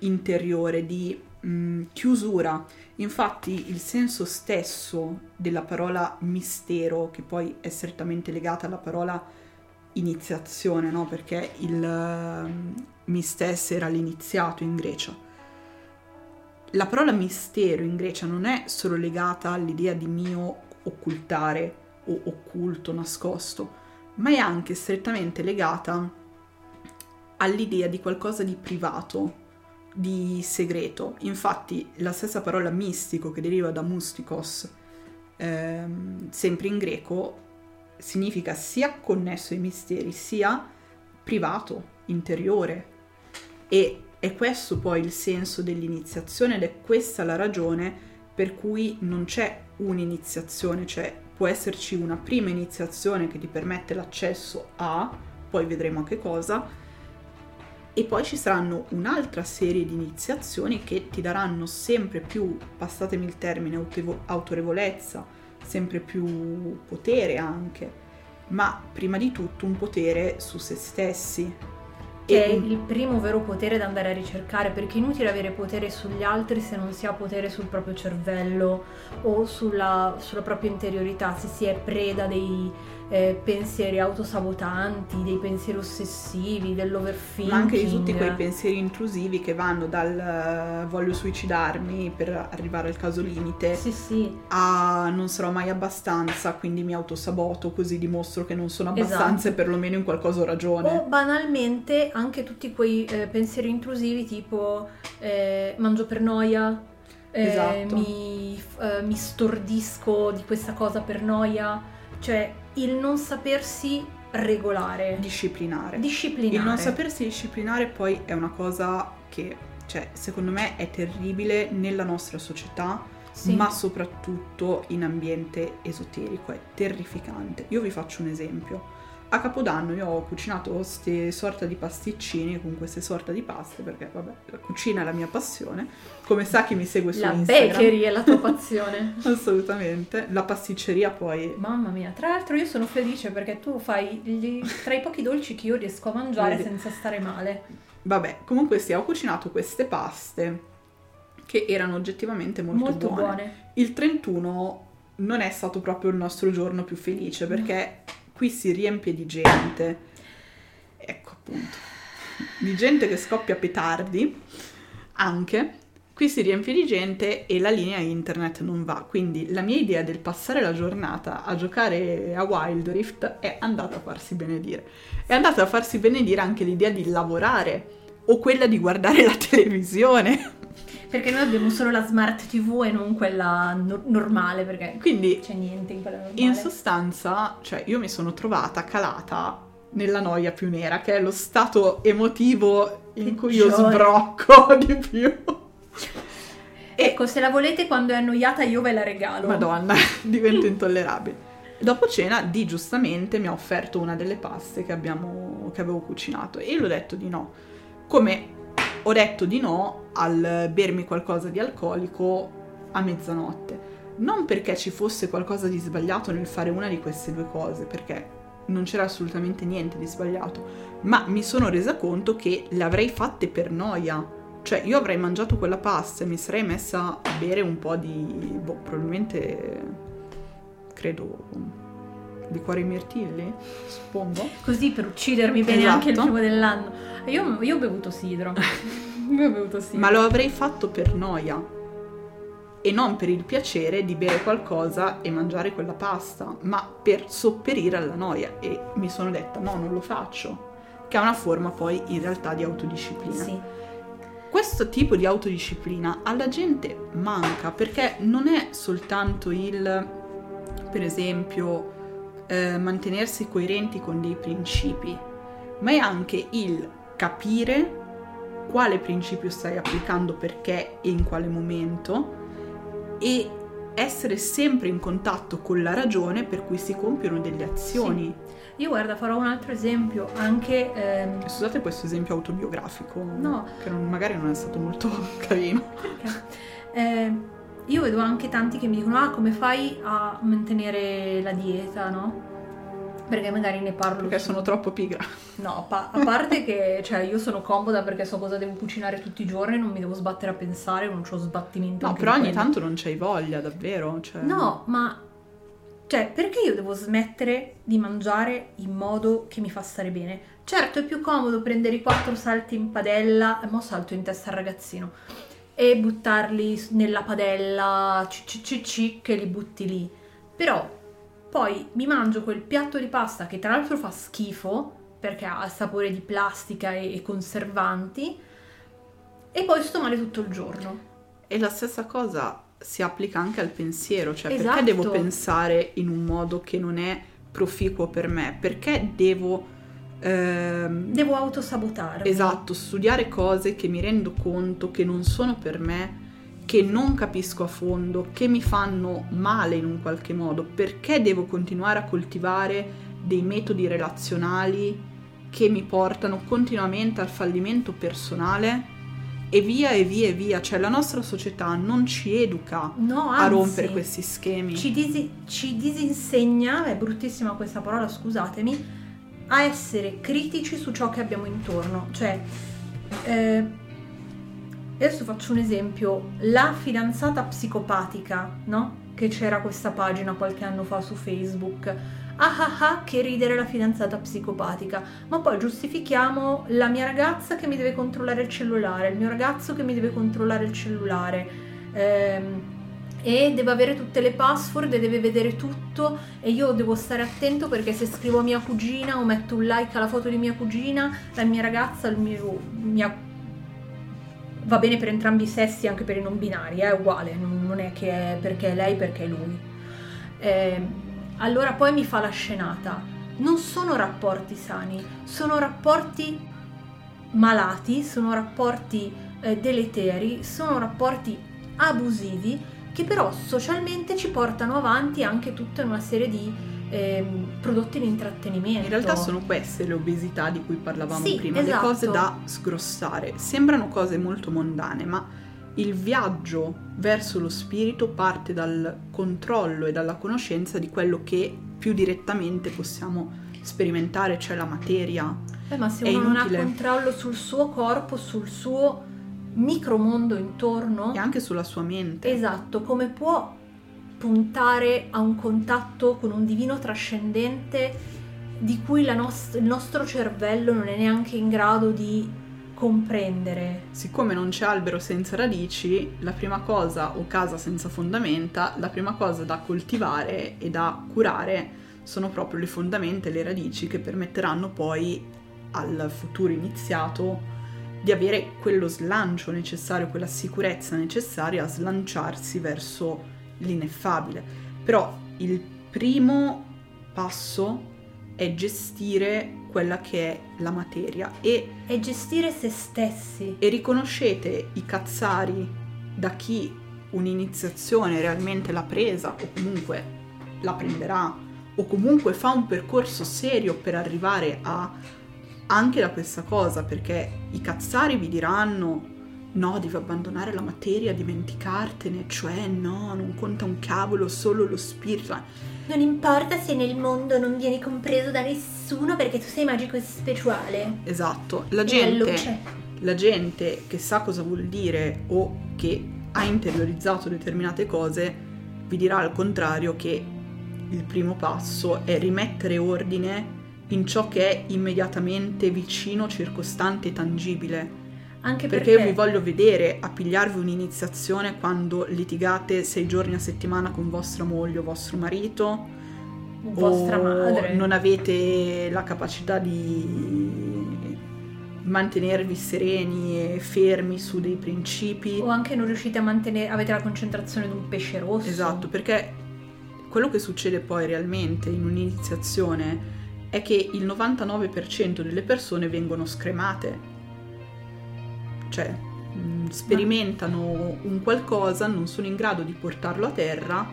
interiore, di mh, chiusura. Infatti il senso stesso della parola mistero, che poi è strettamente legata alla parola iniziazione, no? perché il mistes era l'iniziato in Grecia. La parola mistero in Grecia non è solo legata all'idea di mio occultare o occulto, nascosto, ma è anche strettamente legata all'idea di qualcosa di privato, di segreto. Infatti la stessa parola mistico che deriva da mustikos, ehm, sempre in greco, significa sia connesso ai misteri, sia privato, interiore. E è questo poi il senso dell'iniziazione ed è questa la ragione per cui non c'è un'iniziazione, cioè può esserci una prima iniziazione che ti permette l'accesso a, poi vedremo a che cosa, e poi ci saranno un'altra serie di iniziazioni che ti daranno sempre più, passatemi il termine, autorevolezza, sempre più potere anche, ma prima di tutto un potere su se stessi. Che è il primo vero potere da andare a ricercare, perché è inutile avere potere sugli altri se non si ha potere sul proprio cervello o sulla, sulla propria interiorità, se si è preda dei eh, pensieri autosabotanti, dei pensieri ossessivi, dell'overthinking. ma anche di tutti quei pensieri intrusivi che vanno dal eh, voglio suicidarmi per arrivare al caso limite Sì, sì, a non sarò mai abbastanza, quindi mi autosaboto così dimostro che non sono abbastanza Esatto. e perlomeno in qualcosa ho ragione. O banalmente anche tutti quei eh, pensieri intrusivi tipo eh, mangio per noia, eh, Esatto. mi, eh, mi stordisco di questa cosa per noia, cioè il non sapersi regolare. Disciplinare. Disciplinare. Il non sapersi disciplinare poi è una cosa che, cioè, secondo me è terribile nella nostra società, Sì. ma soprattutto in ambiente esoterico, è terrificante. Io vi faccio un esempio. A Capodanno io ho cucinato queste sorta di pasticcini con queste sorta di paste, perché vabbè, la cucina è la mia passione. Come sa chi mi segue su La Instagram. bakery è la tua [LAUGHS] passione. Assolutamente. La pasticceria poi Mamma mia, tra l'altro io sono felice perché tu fai gli- tra i pochi dolci che io riesco a mangiare senza stare male. Vabbè, comunque sì, ho cucinato queste paste che erano oggettivamente molto, Molto buone. buone. Il 31 non è stato proprio il nostro giorno più felice perché qui si riempie di gente. Ecco appunto. Di gente che scoppia petardi anche. Qui si riempie di gente e la linea internet non va, quindi la mia idea del passare la giornata a giocare a Wild Rift è andata a farsi benedire. È andata a farsi benedire anche l'idea di lavorare o quella di guardare la [LAUGHS] televisione. Perché noi abbiamo solo la smart TV e non quella no- normale, perché Quindi c'è niente in quella normale. In sostanza, cioè, io mi sono trovata calata nella noia più nera, che è lo stato emotivo in cui io Peggiore. sbrocco [LAUGHS] di più. [LAUGHS] Ecco, se la volete quando è annoiata io ve la regalo. Madonna, [LAUGHS] divento intollerabile. Dopo cena, Di giustamente mi ha offerto una delle paste che, abbiamo, che avevo cucinato e io l'ho detto di no. Come ho detto di no al bermi qualcosa di alcolico a mezzanotte. Non perché ci fosse qualcosa di sbagliato nel fare una di queste due cose, perché non c'era assolutamente niente di sbagliato, ma mi sono resa conto che le avrei fatte per noia. Cioè, io avrei mangiato quella pasta e mi sarei messa a bere un po' di. boh, probabilmente. credo. liquori mirtilli, suppongo. Così per uccidermi bene Esatto. anche il primo dell'anno. Io, io ho bevuto sidro. [LAUGHS] io ho bevuto sidro. Ma lo avrei fatto per noia. E non per il piacere di bere qualcosa e mangiare quella pasta, ma per sopperire alla noia. E mi sono detta: no, non lo faccio. Che è una forma poi in realtà di autodisciplina. Sì. Questo tipo di autodisciplina alla gente manca perché non è soltanto il, per esempio, eh, mantenersi coerenti con dei principi, ma è anche il capire quale principio stai applicando perché e in quale momento e essere sempre in contatto con la ragione per cui si compiono delle azioni. Io guarda, farò un altro esempio anche ehm, Scusate questo esempio autobiografico, No. che non- magari non è stato molto [LAUGHS] carino. eh, io vedo anche tanti che mi dicono "Ah, come fai a mantenere la dieta, no?" Perché magari ne parlo Perché sono troppo pigra. No, pa- a parte che cioè, io sono comoda perché so cosa devo cucinare tutti i giorni, non mi devo sbattere a pensare, non ho sbattimento. No, però ogni quello. tanto non c'hai voglia, davvero. Cioè... No, ma cioè, perché io devo smettere di mangiare in modo che mi fa stare bene? Certo, è più comodo prendere i quattro salti in padella, e mo salto in testa al ragazzino, e buttarli nella padella, ci, che li butti lì. Però poi mi mangio quel piatto di pasta che tra l'altro fa schifo, perché ha il sapore di plastica e, e conservanti, e poi sto male tutto il giorno. E la stessa cosa si applica anche al pensiero, cioè Esatto. perché devo pensare in un modo che non è proficuo per me? Perché devo... ehm, Devo autosabotarmi. Esatto, studiare cose che mi rendo conto che non sono per me, che non capisco a fondo, che mi fanno male in un qualche modo. Perché devo continuare a coltivare dei metodi relazionali che mi portano continuamente al fallimento personale? E via e via e via, cioè la nostra società non ci educa No, a anzi, rompere questi schemi. Ci, disi- ci disinsegna, è bruttissima questa parola, scusatemi, a essere critici su ciò che abbiamo intorno. Cioè, eh, adesso faccio un esempio, la fidanzata psicopatica, no? Che c'era questa pagina qualche anno fa su Facebook. Ah ah ah, che ridere la fidanzata psicopatica. Ma poi giustifichiamo la mia ragazza che mi deve controllare il cellulare, il mio ragazzo che mi deve controllare il cellulare. Ehm, e deve avere tutte le password e deve vedere tutto e io devo stare attento perché se scrivo a mia cugina o metto un like alla foto di mia cugina, la mia ragazza, il mio, mia... va bene per entrambi i sessi, anche per i non binari, è uguale, non, è che è perché è lei, perché è lui. Ehm, allora poi mi fa la scenata. non sono rapporti sani, sono rapporti malati, sono rapporti eh, deleteri, sono rapporti abusivi che però socialmente ci portano avanti anche tutta una serie di eh, prodotti di intrattenimento. In realtà sono queste le obesità di cui parlavamo Sì, prima, esatto. le cose da sgrossare. Sembrano cose molto mondane, ma il viaggio verso lo spirito parte dal controllo e dalla conoscenza di quello che più direttamente possiamo sperimentare, cioè la materia. Eh, ma se uno non ha controllo sul suo corpo, sul suo micromondo intorno, E anche sulla sua mente. esatto, come può puntare a un contatto con un divino trascendente di cui nost- il nostro cervello non è neanche in grado di comprendere? Siccome non c'è albero senza radici, la prima cosa, o casa senza fondamenta, la prima cosa da coltivare e da curare sono proprio le fondamenta e le radici che permetteranno poi al futuro iniziato di avere quello slancio necessario, quella sicurezza necessaria a slanciarsi verso l'ineffabile. Però il primo passo è gestire quella che è la materia e È gestire se stessi. e riconoscete i cazzari da chi un'iniziazione realmente l'ha presa o comunque la prenderà o comunque fa un percorso serio per arrivare a anche da questa cosa perché i cazzari vi diranno no devi abbandonare la materia dimenticartene cioè no non conta un cavolo solo lo spirito Non importa se nel mondo non vieni compreso da nessuno perché tu sei magico e speciale. esatto la gente la gente che sa cosa vuol dire o che ha interiorizzato determinate cose vi dirà al contrario che il primo passo è rimettere ordine in ciò che è immediatamente vicino, circostante e tangibile. Anche Perché perché, io vi voglio vedere a pigliarvi un'iniziazione quando litigate sei giorni a settimana con vostra moglie o vostro marito vostra o madre. non avete la capacità di mantenervi sereni e fermi su dei principi. O anche non riuscite a mantenere, avete la concentrazione di un pesce rosso. Esatto, perché quello che succede poi realmente in un'iniziazione è che il 99% delle persone vengono scremate. Cioè, mh, sperimentano un qualcosa, non sono in grado di portarlo a terra,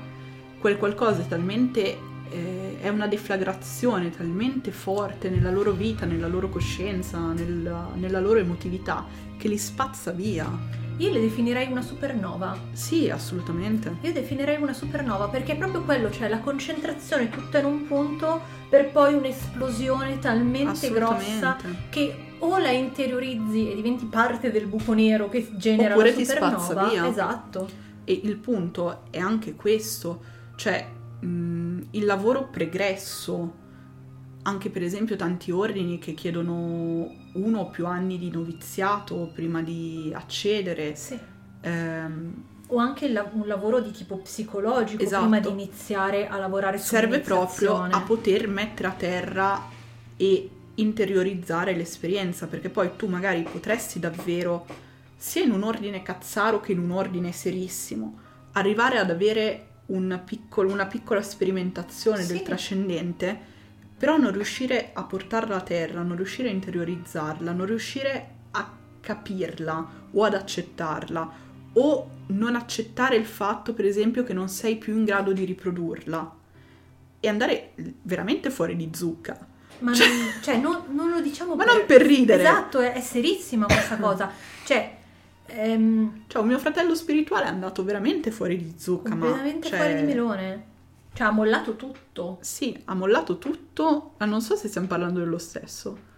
quel qualcosa è talmente eh, è una deflagrazione talmente forte nella loro vita, nella loro coscienza, nella, nella loro emotività che li spazza via. Io le definirei una supernova. Sì, assolutamente. Io definirei una supernova perché è proprio quello, cioè la concentrazione tutta in un punto per poi un'esplosione talmente grossa che o la interiorizzi e diventi parte del buco nero che genera Oppure la ti supernova. spazza via. Esatto. E il punto è anche questo, cioè mh, il lavoro pregresso, anche per esempio tanti ordini che chiedono uno o più anni di noviziato prima di accedere, Sì. ehm, O anche la- un lavoro di tipo psicologico Esatto. prima di iniziare a lavorare su serve proprio a poter mettere a terra e interiorizzare l'esperienza, perché poi tu magari potresti davvero, sia in un ordine cazzaro che in un ordine serissimo, arrivare ad avere un piccolo- una piccola sperimentazione del Sì. trascendente, però non riuscire a portarla a terra, non riuscire a interiorizzarla, non riuscire a capirla o ad accettarla o non accettare il fatto, per esempio, che non sei più in grado di riprodurla e andare veramente fuori di zucca. Ma Cioè- non, cioè, non, non lo diciamo Ma non per ridere. Esatto, è, è serissima questa cosa. Cioè, ehm, Cioè, un mio fratello spirituale è andato veramente fuori di zucca, ma completamente cioè, fuori di melone. Cioè, ha mollato tutto. Sì, ha mollato tutto, ma non so se stiamo parlando dello stesso.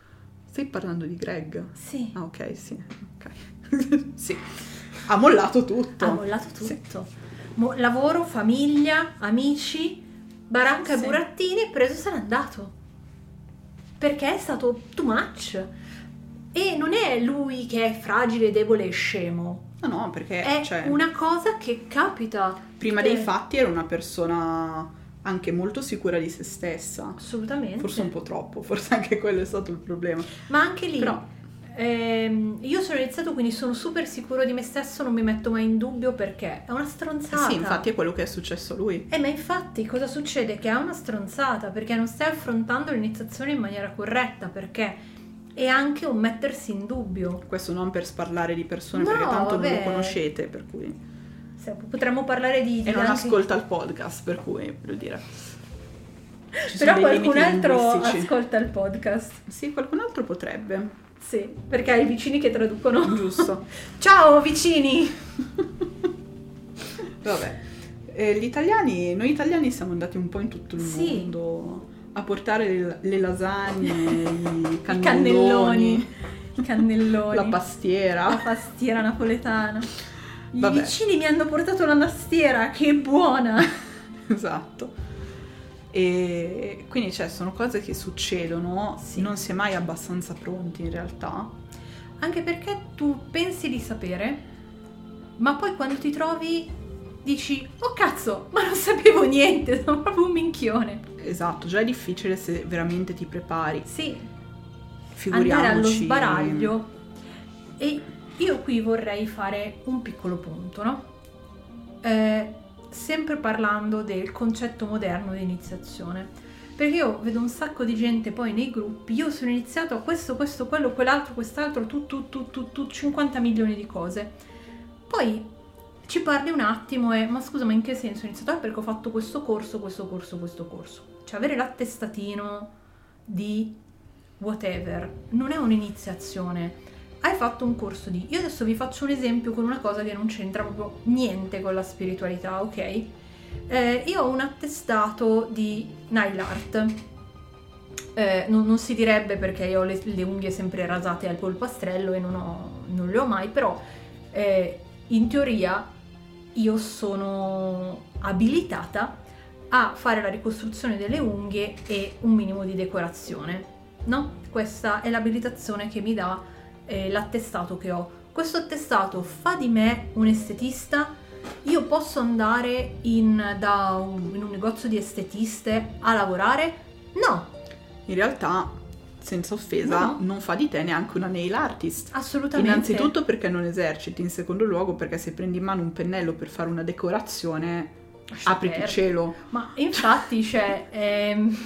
Stai parlando di Greg? Sì, Ah, ok, sì. ok. [LAUGHS] sì. Ha mollato tutto. ha mollato Sì. tutto. Mo- lavoro, famiglia, amici, baracca Sì. e burattini, preso se n'è andato. Perché è stato too much. E non è lui che è fragile, debole e scemo. No, no, perché È cioè, una cosa che capita. prima tutte- dei fatti era una persona anche molto sicura di se stessa. Assolutamente. Forse un po' troppo, forse anche quello è stato il problema. Ma anche lì Però Ehm, io sono iniziato quindi sono super sicuro di me stesso, non mi metto mai in dubbio perché è una stronzata. Sì, infatti è quello che è successo a lui. Eh, ma infatti cosa succede? Che è una stronzata perché non stai affrontando l'iniziazione in maniera corretta perché è anche un mettersi in dubbio. Questo non per sparlare di persone No, perché tanto non vabbè. lo conoscete, per cui... Potremmo parlare di... di E non anche- ascolta il podcast, per cui, voglio dire... Però qualcun altro ascolta il podcast. Sì, qualcun altro potrebbe. Sì, perché hai i vicini che traducono. Giusto. [LAUGHS] Ciao vicini! Vabbè. Eh, gli italiani, noi italiani siamo andati un po' in tutto il Sì. mondo a portare le, le lasagne, i I cannelloni, cannelloni. I cannelloni. la La pastiera. pastiera napoletana. I Vabbè. vicini mi hanno portato la pastiera, che buona! [LAUGHS] Esatto. E quindi cioè, sono cose che succedono, Sì. non si è mai abbastanza pronti in realtà. Anche perché tu pensi di sapere, ma poi quando ti trovi dici, oh cazzo, ma non sapevo niente, [LAUGHS] sono proprio un minchione. Esatto, già è difficile se veramente ti prepari. Sì, Figuriamoci. andare allo sbaraglio. E io qui vorrei fare un piccolo punto, no? Eh, sempre parlando del concetto moderno di iniziazione. Perché io vedo un sacco di gente poi nei gruppi, io sono iniziato a questo, questo, quello, quell'altro, quest'altro, tu, tu, tu, tu, tu, 50 milioni di cose. Poi ci parli un attimo e, ma scusa, ma in che senso ho iniziato? Ah, perché ho fatto questo corso, questo corso, questo corso. Cioè avere l'attestatino di whatever non è un'iniziazione. Hai fatto un corso di... Io adesso vi faccio un esempio con una cosa che non c'entra proprio niente con la spiritualità, ok? Eh, io ho un attestato di nail art. Eh, non, non si direbbe perché io ho le, le unghie sempre rasate al polpastrello e non, ho- non le ho mai, però eh, in teoria io sono abilitata a fare la ricostruzione delle unghie e un minimo di decorazione, no? Questa è l'abilitazione che mi dà eh, l'attestato che ho. Questo attestato fa di me un estetista? Io posso andare in, da un, in un negozio di estetiste a lavorare? No, In realtà, senza offesa, No. non fa di te neanche una nail artist. assolutamente. Innanzitutto perché non eserciti, in secondo luogo perché se prendi in mano un pennello per fare una decorazione, apriti perdere. cielo. Ma infatti c'è... ehm,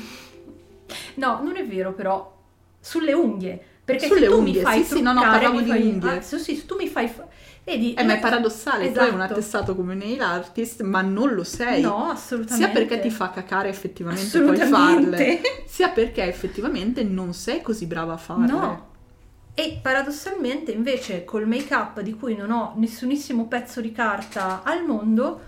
[LAUGHS] No, non è vero però. Sulle unghie. Perché Sulle se tu unghie, mi fai sì, sì, no, no, truccare, parlavo di fai- unghie. Ah, sì, sì, se tu mi fai... fa- Vedi, Eh, ma è paradossale, tu hai un Esatto. attestato come nail artist, ma non lo sei. No, assolutamente. Sia perché ti fa cacare effettivamente Assolutamente. farle, sia perché effettivamente non sei così brava a farle. No. E paradossalmente invece col make up di cui non ho nessunissimo pezzo di carta al mondo,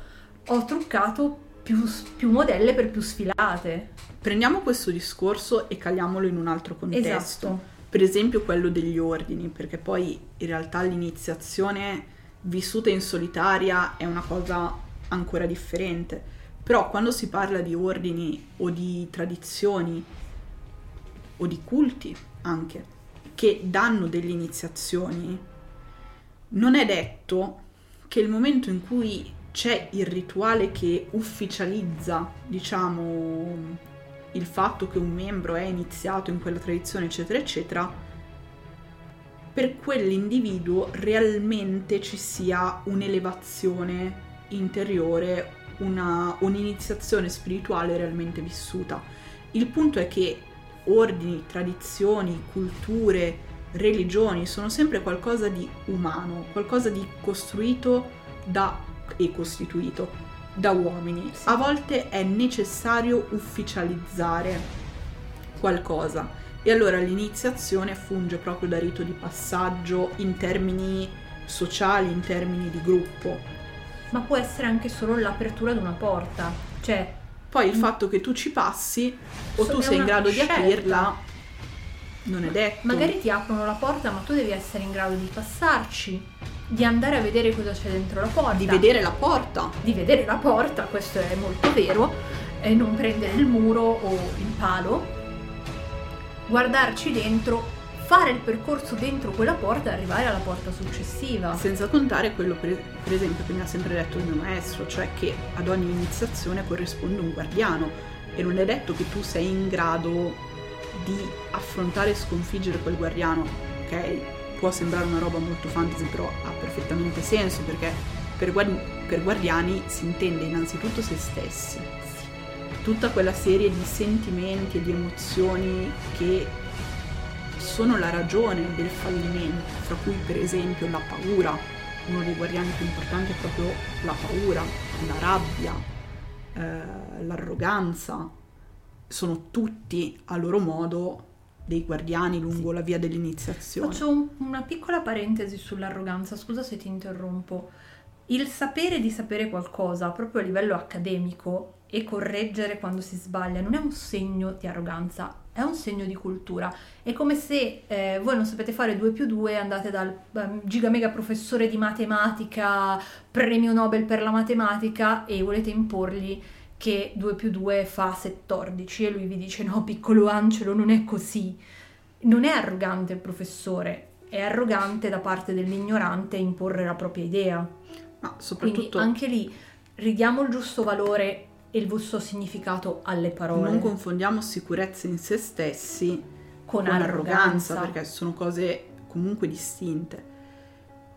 ho truccato più, più modelle per più sfilate. Prendiamo questo discorso e caliamolo in un altro contesto. Esatto. Per esempio quello degli ordini, perché poi in realtà l'iniziazione vissuta in solitaria è una cosa ancora differente. Però quando si parla di ordini o di tradizioni o di culti anche che danno delle iniziazioni, non è detto che il momento in cui c'è il rituale che ufficializza, diciamo, il fatto che un membro è iniziato in quella tradizione, eccetera, eccetera, per quell'individuo realmente ci sia un'elevazione interiore, una- un'iniziazione spirituale realmente vissuta. Il punto è che ordini, tradizioni, culture, religioni sono sempre qualcosa di umano, qualcosa di costruito da e costituito da uomini. Sì. A volte è necessario ufficializzare qualcosa e allora l'iniziazione funge proprio da rito di passaggio in termini sociali, in termini di gruppo. Ma può essere anche solo l'apertura di una porta. Cioè, Poi il fatto che tu ci passi o So- tu sei in grado scelta. di aprirla non è detto. magari ti aprono la porta, ma tu devi essere in grado di passarci, di andare a vedere cosa c'è dentro la porta. di vedere la porta. di vedere la porta, questo è molto vero, e non prendere il muro o il palo, guardarci dentro, fare il percorso dentro quella porta e arrivare alla porta successiva. Senza contare quello per, per esempio che mi ha sempre detto il mio maestro, cioè che ad ogni iniziazione corrisponde un guardiano e non è detto che tu sei in grado di affrontare e sconfiggere quel guardiano, ok? può sembrare una roba molto fantasy, però ha perfettamente senso perché per, guard- per guardiani si intende innanzitutto se stessi, tutta quella serie di sentimenti e di emozioni che sono la ragione del fallimento, fra cui per esempio la paura, uno dei guardiani più importanti è proprio la paura, la rabbia, eh, l'arroganza, sono tutti a loro modo dei guardiani lungo sì. la via dell'iniziazione. Faccio un, una piccola parentesi sull'arroganza, scusa se ti interrompo. Il sapere di sapere qualcosa proprio a livello accademico e correggere quando si sbaglia non è un segno di arroganza, è un segno di cultura. È come se eh, voi non sapete fare 2 più 2 andate dal um, giga mega professore di matematica, premio Nobel per la matematica e volete imporgli che 2 più 2 fa 14 e lui vi dice no piccolo Angelo non è così. Non è arrogante il professore, è arrogante da parte dell'ignorante imporre la propria idea. Ma soprattutto... Quindi anche lì ridiamo il giusto valore e il giusto significato alle parole. Non confondiamo sicurezza in se stessi con, con arroganza. arroganza, perché sono cose comunque distinte.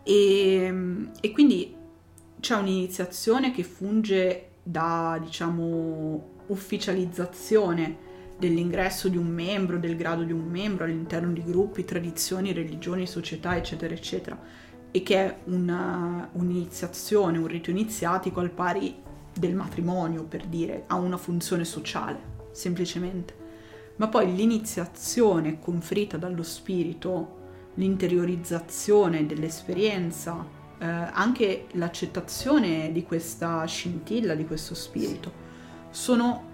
E, e quindi c'è un'iniziazione che funge da, diciamo, ufficializzazione dell'ingresso di un membro, del grado di un membro all'interno di gruppi, tradizioni, religioni, società, eccetera, eccetera, e che è una, un'iniziazione, un rito iniziatico al pari del matrimonio, per dire, ha una funzione sociale, semplicemente. Ma poi l'iniziazione conferita dallo spirito, l'interiorizzazione dell'esperienza, eh, anche l'accettazione di questa scintilla, di questo spirito, sono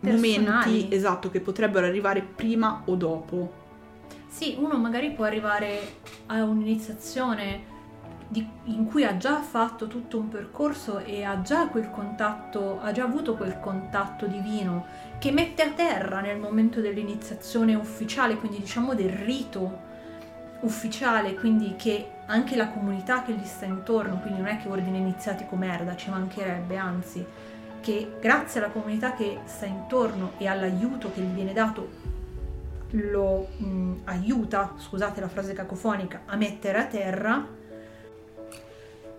Personali. momenti esatto che potrebbero arrivare prima o dopo. Sì, uno magari può arrivare a un'iniziazione di, in cui ha già fatto tutto un percorso e ha già quel contatto, ha già avuto quel contatto divino che mette a terra nel momento dell'iniziazione ufficiale, quindi diciamo del rito ufficiale, quindi che anche la comunità che gli sta intorno, quindi non è che ordine iniziati come merda, ci mancherebbe, anzi, che grazie alla comunità che sta intorno e all'aiuto che gli viene dato lo mh, aiuta, scusate la frase cacofonica, a mettere a terra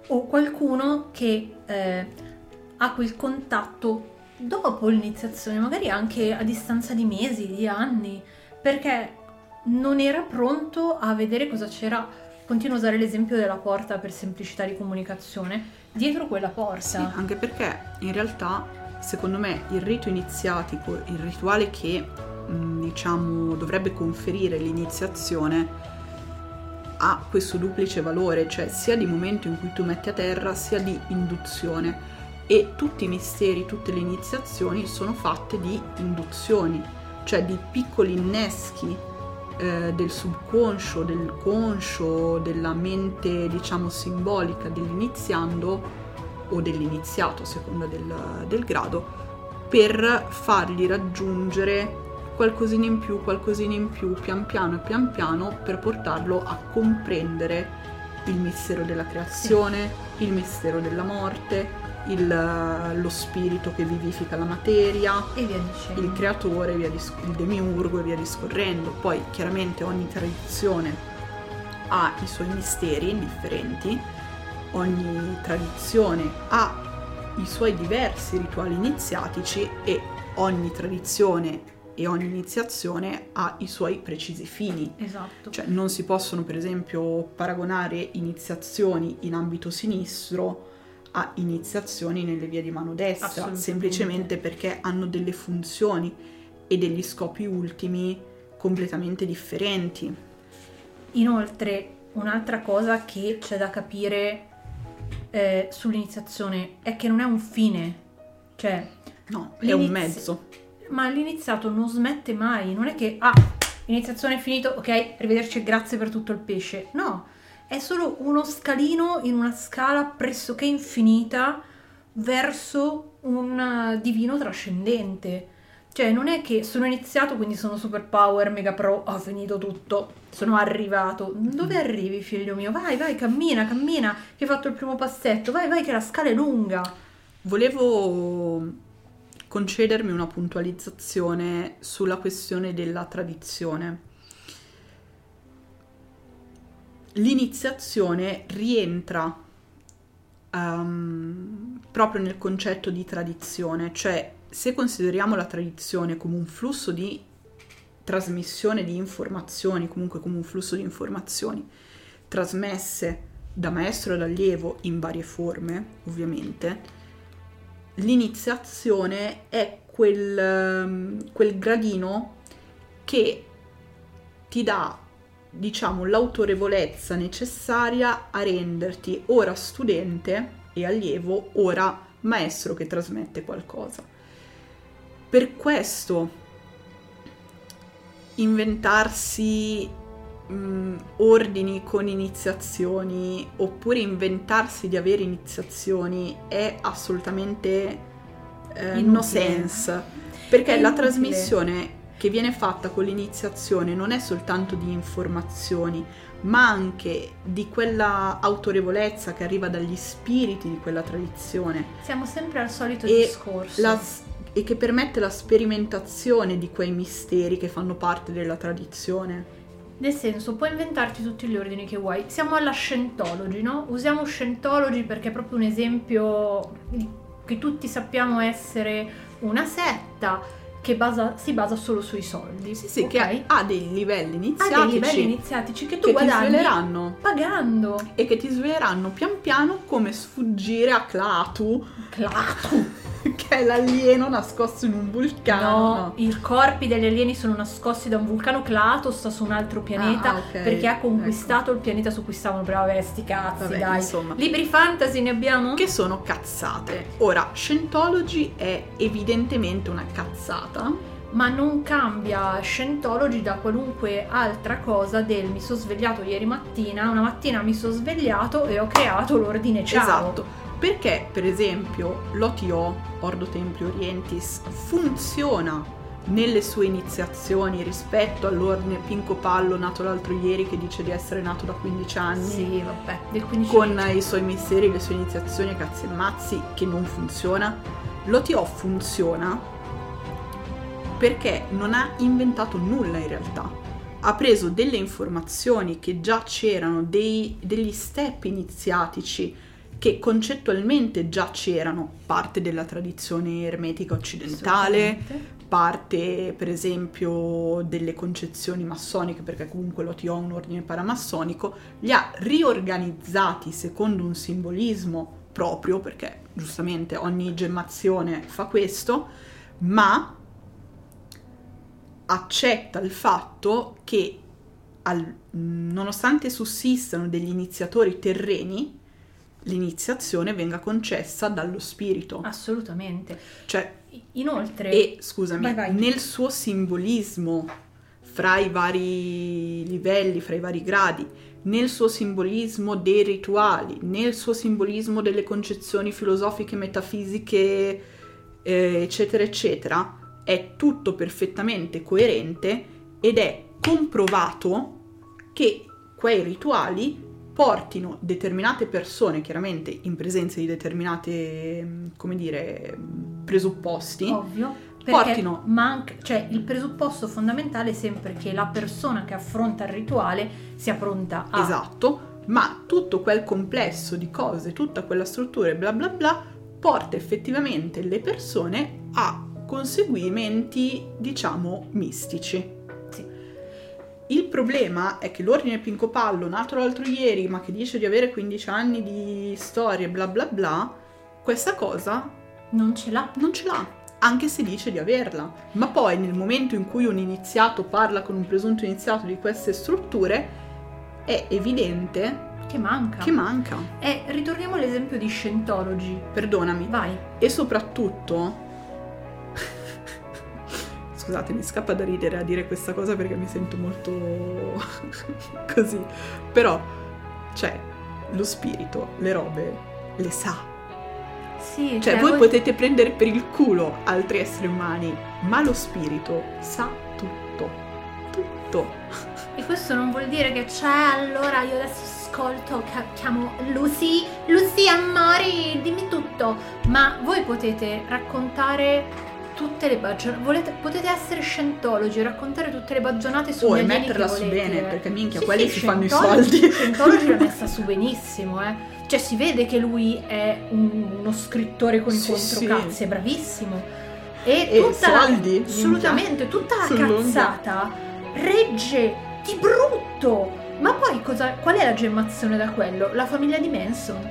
o qualcuno che eh, ha quel contatto dopo l'iniziazione, magari anche a distanza di mesi, di anni, perché non era pronto a vedere cosa c'era. Continuo a usare l'esempio della porta per semplicità di comunicazione. Dietro quella porta. Sì, anche perché in realtà, secondo me, il rito iniziatico, il rituale che mm, diciamo dovrebbe conferire l'iniziazione, ha questo duplice valore, cioè sia di momento in cui tu metti a terra, sia di induzione. E tutti i misteri, tutte le iniziazioni sono fatte di induzioni, cioè di piccoli inneschi eh, del subconscio, del conscio, della mente diciamo simbolica dell'iniziando o dell'iniziato a seconda del, del grado per fargli raggiungere qualcosina in più, qualcosina in più, pian piano e pian piano per portarlo a comprendere il mistero della creazione, il mistero della morte, il, lo spirito che vivifica la materia, il creatore, via dis- il demiurgo e via discorrendo. Poi chiaramente ogni tradizione ha i suoi misteri differenti, ogni tradizione ha i suoi diversi rituali iniziatici e ogni tradizione e ogni iniziazione ha i suoi precisi fini. Esatto. Cioè non si possono per esempio paragonare iniziazioni in ambito sinistro a iniziazioni nelle vie di mano destra, semplicemente perché hanno delle funzioni e degli scopi ultimi completamente differenti. Inoltre, un'altra cosa che c'è da capire eh, sull'iniziazione è che non è un fine, cioè... No, è un mezzo. Ma l'iniziato non smette mai, non è che, ah, iniziazione è finito, ok, arrivederci e grazie per tutto il pesce. No, è solo uno scalino in una scala pressoché infinita verso un eh, divino trascendente. Cioè, non è che sono iniziato, quindi sono super power, mega pro, ho finito tutto, sono arrivato. Dove arrivi, figlio mio? Vai, vai, cammina, cammina, che hai fatto il primo passetto, vai, vai, che la scala è lunga. Volevo concedermi una puntualizzazione sulla questione della tradizione l'iniziazione rientra um, proprio nel concetto di tradizione, cioè se consideriamo la tradizione come un flusso di trasmissione di informazioni, comunque come un flusso di informazioni trasmesse da maestro ad allievo in varie forme, ovviamente, l'iniziazione è quel, um, quel gradino che ti dà diciamo, l'autorevolezza necessaria a renderti ora studente e allievo, ora maestro che trasmette qualcosa. Per questo inventarsi mh, ordini con iniziazioni oppure inventarsi di avere iniziazioni è assolutamente eh, no sense. Perché la trasmissione che viene fatta con l'iniziazione non è soltanto di informazioni, ma anche di quella autorevolezza che arriva dagli spiriti di quella tradizione. Siamo sempre al solito e discorso. La, e che permette la sperimentazione di quei misteri che fanno parte della tradizione. Nel senso, puoi inventarti tutti gli ordini che vuoi. Siamo alla Scientology, no? Usiamo Scientology perché è proprio un esempio che tutti sappiamo essere una setta che basa, si basa solo sui soldi. Sì, sì, okay? che ha, ha, dei livelli iniziatici. Ha dei livelli iniziatici che tu che guadagni ti sveleranno pagando. E che ti sveleranno pian piano come sfuggire a Clatu. Clatu! [LAUGHS] che è l'alieno nascosto in un vulcano. No, i corpi degli alieni sono nascosti da un vulcano Clato, sta su un altro pianeta ah, okay. perché ha conquistato ecco. il pianeta su cui stavano prima sti cazzi, Vabbè, dai. Insomma. Libri fantasy ne abbiamo? Che sono cazzate. Ora, Scientology è evidentemente una cazzata ma non cambia Scientology da qualunque altra cosa del mi sono svegliato ieri mattina, una mattina mi sono svegliato e ho creato l'ordine ciao. Esatto. Perché, per esempio, l'OTO, Ordo Templi Orientis, funziona nelle sue iniziazioni rispetto all'ordine Pinco Pallo nato l'altro ieri che dice di essere nato da 15 anni sì, vabbè, del 15 con i suoi misteri, le sue iniziazioni cazzi e mazzi che non funziona l'OTO funziona perché non ha inventato nulla in realtà. Ha preso delle informazioni che già c'erano dei, degli step iniziatici che concettualmente già c'erano, parte della tradizione ermetica occidentale, parte per esempio delle concezioni massoniche, perché comunque l'OTO è un ordine paramassonico, li ha riorganizzati secondo un simbolismo proprio, perché giustamente ogni gemmazione fa questo, ma accetta il fatto che al, nonostante sussistano degli iniziatori terreni, l'iniziazione venga concessa dallo spirito. Assolutamente. Cioè, inoltre... E scusami, vai, vai. nel suo simbolismo fra i vari livelli, fra i vari gradi, nel suo simbolismo dei rituali, nel suo simbolismo delle concezioni filosofiche, metafisiche, eh, eccetera, eccetera, è tutto perfettamente coerente ed è comprovato che quei rituali portino determinate persone, chiaramente in presenza di determinate, mm, come dire, presupposti. Ovvio. Portino... Manca, cioè il presupposto fondamentale è sempre che la persona che affronta il rituale sia pronta a... Esatto, ma tutto quel complesso di cose, tutta quella struttura e bla bla bla, porta effettivamente le persone a conseguimenti, diciamo, mistici. Il problema è che l'ordine Pinco Pallo, nato l'altro ieri, ma che dice di avere 15 anni di storie, bla bla bla, questa cosa non ce l'ha. Non ce l'ha, anche se dice di averla. Ma poi nel momento in cui un iniziato parla con un presunto iniziato di queste strutture, è evidente che manca. Che manca. E ritorniamo all'esempio di Scientology. Perdonami. Vai. E soprattutto scusate, mi scappa da ridere a dire questa cosa perché mi sento molto [LAUGHS] così. Però, cioè, lo spirito, le robe, le sa. Sì, cioè, cioè voi, voi potete prendere per il culo altri esseri umani, ma lo spirito sa tutto. Tutto. E questo non vuol dire che c'è, allora io adesso ascolto, chiamo Lucy, Lucy Amori, dimmi tutto. Ma voi potete raccontare tutte le baggianate. Volete, potete essere scientologi, raccontare tutte le baggianate su Oh, e metterla su bene, perché minchia, Sì, quelli sì, si fanno i soldi. Scientology l'ha messa su [LAUGHS] benissimo, eh. Cioè, si vede che lui è un- uno scrittore con i Sì, controcazzi, sì. è bravissimo. E, E tutta la- soldi, assolutamente, tutta la cazzata regge di brutto. Ma poi cosa, qual è la gemmazione da quello? La famiglia di Manson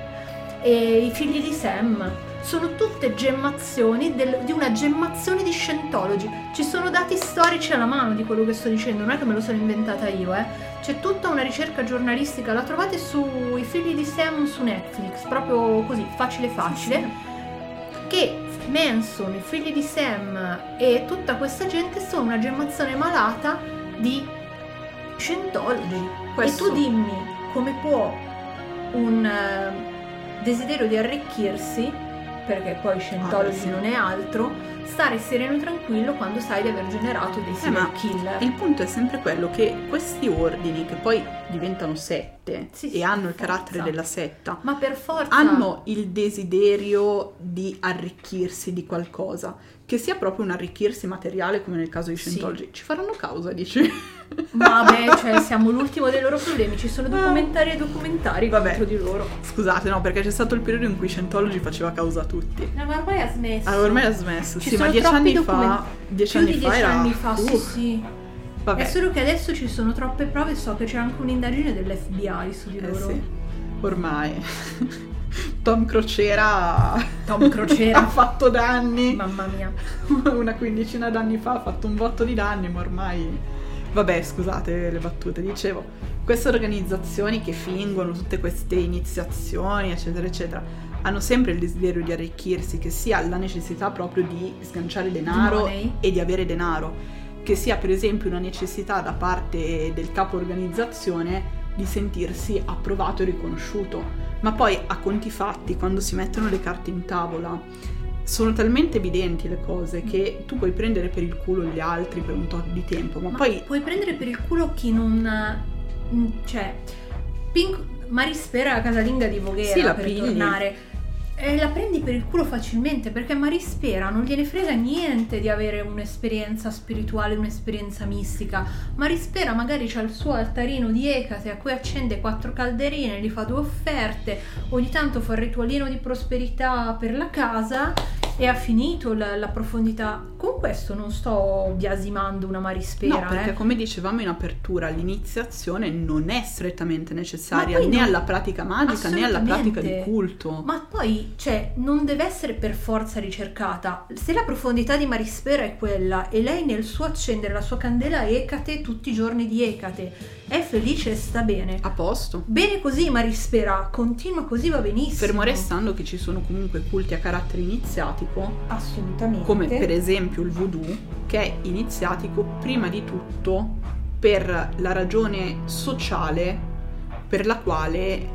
e i figli di Sam. Sono tutte gemmazioni del- di una gemmazione di Scientology. Ci sono dati storici alla mano di quello che sto dicendo, non è che me lo sono inventata io, eh. C'è tutta una ricerca giornalistica, la trovate sui figli di Sam su Netflix, proprio così, facile facile. Che Manson, i figli di Sam e tutta questa gente sono una gemmazione malata di Scientology. Questo- E tu dimmi come può un eh, desiderio di arricchirsi, perché poi Scientology Ah, sì. non è altro, stare sereno e tranquillo quando sai di aver generato dei Eh, serial killer. Il punto è sempre quello che questi ordini, che poi diventano sette Sì, e sì, hanno il carattere forza. della setta, Ma per forza hanno il desiderio di arricchirsi di qualcosa, che sia proprio un arricchirsi materiale come nel caso di Sì. Scientology. Ci faranno causa, dici? [LAUGHS] Vabbè, cioè siamo l'ultimo dei loro problemi, ci sono documentari e documentari Vabbè. contro di loro. Scusate, no, perché c'è stato il periodo in cui Scientology faceva causa a tutti. No, ma ormai ha smesso. Ah, ormai ha smesso, Ci sì, ma dieci anni document- fa... Dieci Più anni di fa dieci era... anni fa, sì Uh, sì. Vabbè, È solo che adesso ci sono troppe prove, so che c'è anche un'indagine dell'FBI su di eh loro. sì, ormai. Tom Crociera Tom Crociera. [LAUGHS] ha fatto danni. Mamma mia. [LAUGHS] una quindicina d'anni fa ha fatto un botto di danni, ma ormai... Vabbè, scusate le battute, dicevo, queste organizzazioni che fingono tutte queste iniziazioni, eccetera, eccetera, hanno sempre il desiderio di arricchirsi, che sia la necessità proprio di sganciare denaro money. e di avere denaro, che sia per esempio una necessità da parte del capo organizzazione di sentirsi approvato e riconosciuto. Ma poi a conti fatti, quando si mettono le carte in tavola, sono talmente evidenti le cose che tu puoi prendere per il culo gli altri per un tot di tempo, ma, Ma poi puoi prendere per il culo chi non. mm, cioè. Pink, Marispera casalinga di Voghera Sì, la per pigli. tornare. E la prendi per il culo facilmente perché Marispera non gliene frega niente di avere un'esperienza spirituale, un'esperienza mistica. Marispera magari c'ha il suo altarino di Ecate a cui accende quattro calderine, gli fa due offerte, ogni tanto fa il ritualino di prosperità per la casa e ha finito la, la profondità. Con questo non sto biasimando una Marispera, no, perché eh. come dicevamo in apertura, l'iniziazione non è strettamente necessaria né non- alla pratica magica né alla pratica di culto. Ma poi, cioè, non deve essere per forza ricercata. Se la profondità di Marispera è quella e lei nel suo accendere la sua candela Ecate tutti i giorni di Ecate è felice e sta bene. A posto. Bene così Marispera, continua così va benissimo. Fermo restando che ci sono comunque culti a carattere iniziatico, Assolutamente. come per esempio il voodoo, che è iniziatico prima di tutto per la ragione sociale per la quale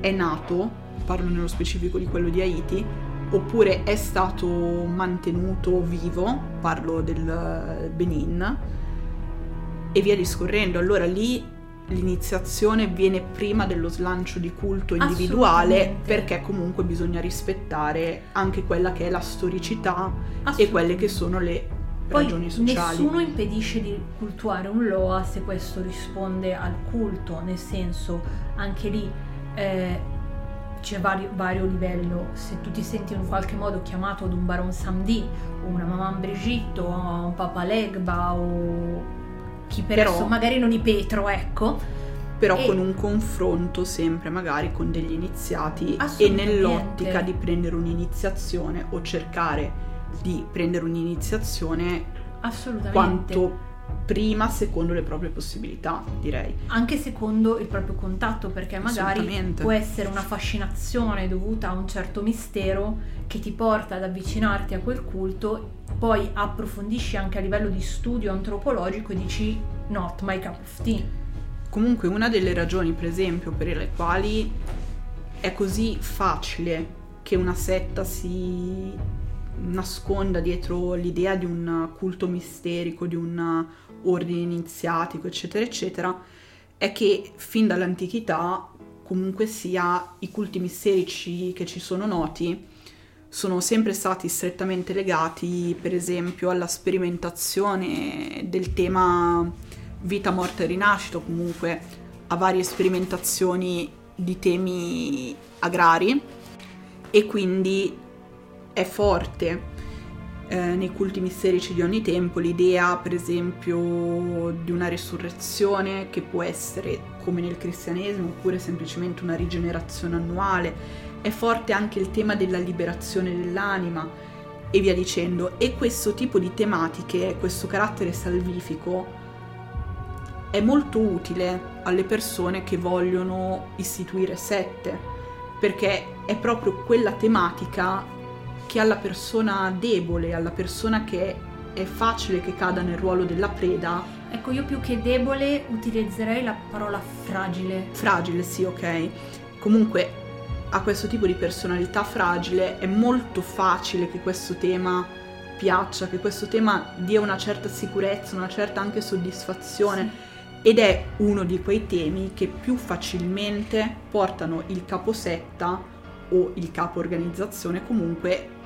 è nato, parlo nello specifico di quello di Haiti, oppure è stato mantenuto vivo, parlo del Benin, e via discorrendo. Allora lì l'iniziazione viene prima dello slancio di culto individuale perché comunque bisogna rispettare anche quella che è la storicità e quelle che sono le Poi ragioni sociali. nessuno impedisce di cultuare un Loa se questo risponde al culto, nel senso anche lì eh, c'è vario, vario livello, se tu ti senti in qualche modo chiamato ad un Baron Samdi o una Maman Brigitte o un Papa Legba o chi per Però- magari non i Petro, ecco, però E- con un confronto sempre magari con degli iniziati e nell'ottica di prendere un'iniziazione o cercare di prendere un'iniziazione assolutamente. quanto prima secondo le proprie possibilità, direi. anche secondo il proprio contatto, perché magari può essere una fascinazione dovuta a un certo mistero che ti porta ad avvicinarti a quel culto, poi approfondisci anche a livello di studio antropologico e dici not my cup of tea. Comunque una delle ragioni, per esempio, per le quali è così facile che una setta si nasconda dietro l'idea di un culto misterico, di un ordine iniziatico, eccetera, eccetera, è che fin dall'antichità comunque sia i culti misterici che ci sono noti sono sempre stati strettamente legati, per esempio, alla sperimentazione del tema vita, morte e rinascita, comunque a varie sperimentazioni di temi agrari e quindi è forte eh, nei culti misterici di ogni tempo l'idea, per esempio, di una risurrezione che può essere come nel cristianesimo oppure semplicemente una rigenerazione annuale. È forte anche il tema della liberazione dell'anima e via dicendo. E questo tipo di tematiche, questo carattere salvifico, è molto utile alle persone che vogliono istituire sette, perché è proprio quella tematica che alla persona debole, alla persona che è facile che cada nel ruolo della preda. Ecco, io più che debole utilizzerei la parola fragile. Fragile, sì, ok. Comunque a questo tipo di personalità fragile è molto facile che questo tema piaccia, che questo tema dia una certa sicurezza, una certa anche soddisfazione. Sì. Ed è uno di quei temi che più facilmente portano il caposetta o il capo organizzazione comunque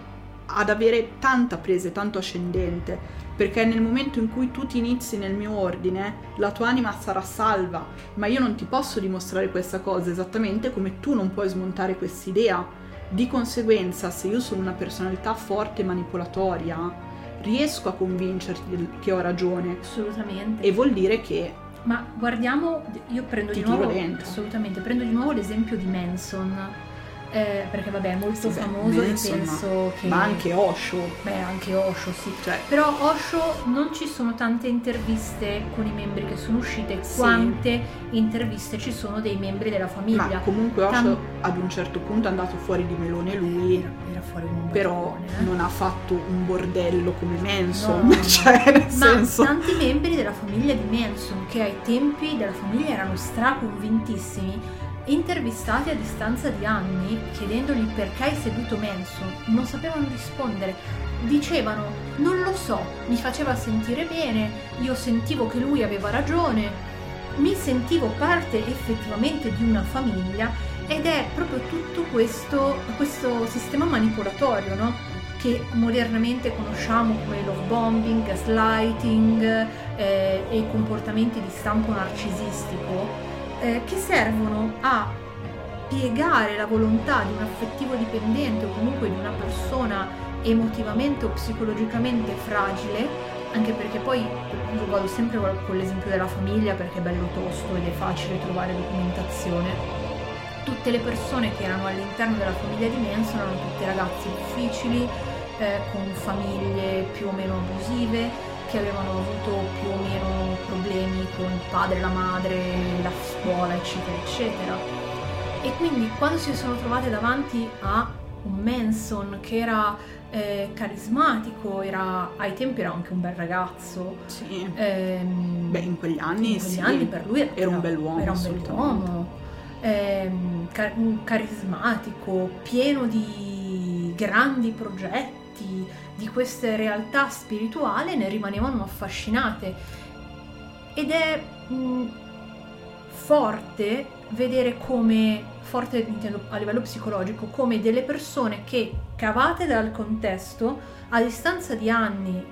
ad avere tanta presa e tanto ascendente, perché nel momento in cui tu ti inizi nel mio ordine, la tua anima sarà salva, ma io non ti posso dimostrare questa cosa esattamente come tu non puoi smontare quest'idea. Di conseguenza, se io sono una personalità forte e manipolatoria, riesco a convincerti che ho ragione. Assolutamente. E vuol dire che ma guardiamo, io prendo di nuovo assolutamente, prendo di nuovo l'esempio di Manson eh, perché vabbè è molto sì, famoso beh, penso che... Ma anche Osho. Beh, anche Osho, sì. Cioè... Però Osho non ci sono tante interviste con i membri che sono uscite, sì. quante interviste ci sono dei membri della famiglia. Ma comunque Osho Tam... ad un certo punto è andato fuori di melone lui. Era, era fuori un Però eh? non ha fatto un bordello come Manson. No, [LAUGHS] no, cioè, nel Ma senso... tanti membri della famiglia di Manson, che ai tempi della famiglia erano straconvintissimi, Intervistati a distanza di anni, chiedendogli perché hai seguito Manson, non sapevano rispondere. Dicevano, non lo so, mi faceva sentire bene, io sentivo che lui aveva ragione, mi sentivo parte effettivamente di una famiglia ed è proprio tutto questo, questo sistema manipolatorio, no? che modernamente conosciamo come love bombing, gaslighting eh, e comportamenti di stampo narcisistico, eh, che servono a piegare la volontà di un affettivo dipendente o comunque di una persona emotivamente o psicologicamente fragile, anche perché poi io vado sempre con l'esempio della famiglia perché è bello tosto ed è facile trovare documentazione. Tutte le persone che erano all'interno della famiglia di Manson erano tutti ragazzi difficili, eh, con famiglie più o meno abusive, che avevano avuto più con il padre, la madre, la scuola, eccetera, eccetera. E quindi quando si sono trovate davanti a un Manson che era eh, carismatico, era, ai tempi era anche un bel ragazzo. Sì. Ehm, Beh, in quegli anni, in quegli sì. anni per lui era, era un bell'uomo. Era un bell'uomo. Ehm, car- carismatico, pieno di grandi progetti, di queste realtà spirituali ne rimanevano affascinate ed è mh, mm, forte vedere come forte a livello psicologico come delle persone che cavate dal contesto a distanza di anni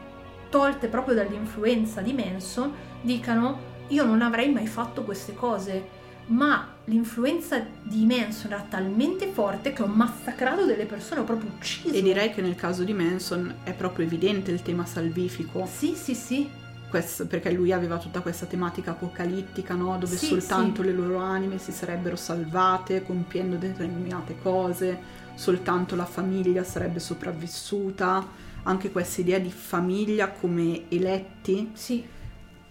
tolte proprio dall'influenza di Manson dicano io non avrei mai fatto queste cose ma l'influenza di Manson era talmente forte che ho massacrato delle persone, ho proprio ucciso. E direi che nel caso di Manson è proprio evidente il tema salvifico. Sì, sì, sì. Questo, perché lui aveva tutta questa tematica apocalittica, no? dove sì, soltanto sì. le loro anime si sarebbero salvate compiendo determinate cose, soltanto la famiglia sarebbe sopravvissuta, anche questa idea di famiglia come eletti sì.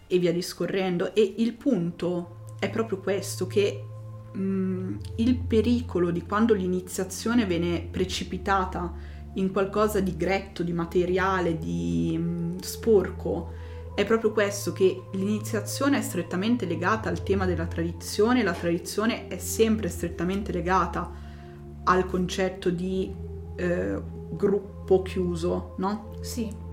e via discorrendo. E il punto è proprio questo, che mh, mm, il pericolo di quando l'iniziazione viene precipitata in qualcosa di gretto, di materiale, di mh, mm, sporco, è proprio questo che l'iniziazione è strettamente legata al tema della tradizione, la tradizione è sempre strettamente legata al concetto di eh, gruppo chiuso, no? Sì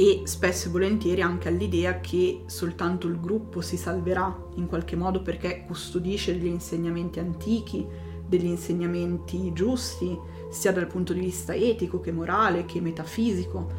e spesso e volentieri anche all'idea che soltanto il gruppo si salverà in qualche modo perché custodisce degli insegnamenti antichi, degli insegnamenti giusti, sia dal punto di vista etico che morale che metafisico.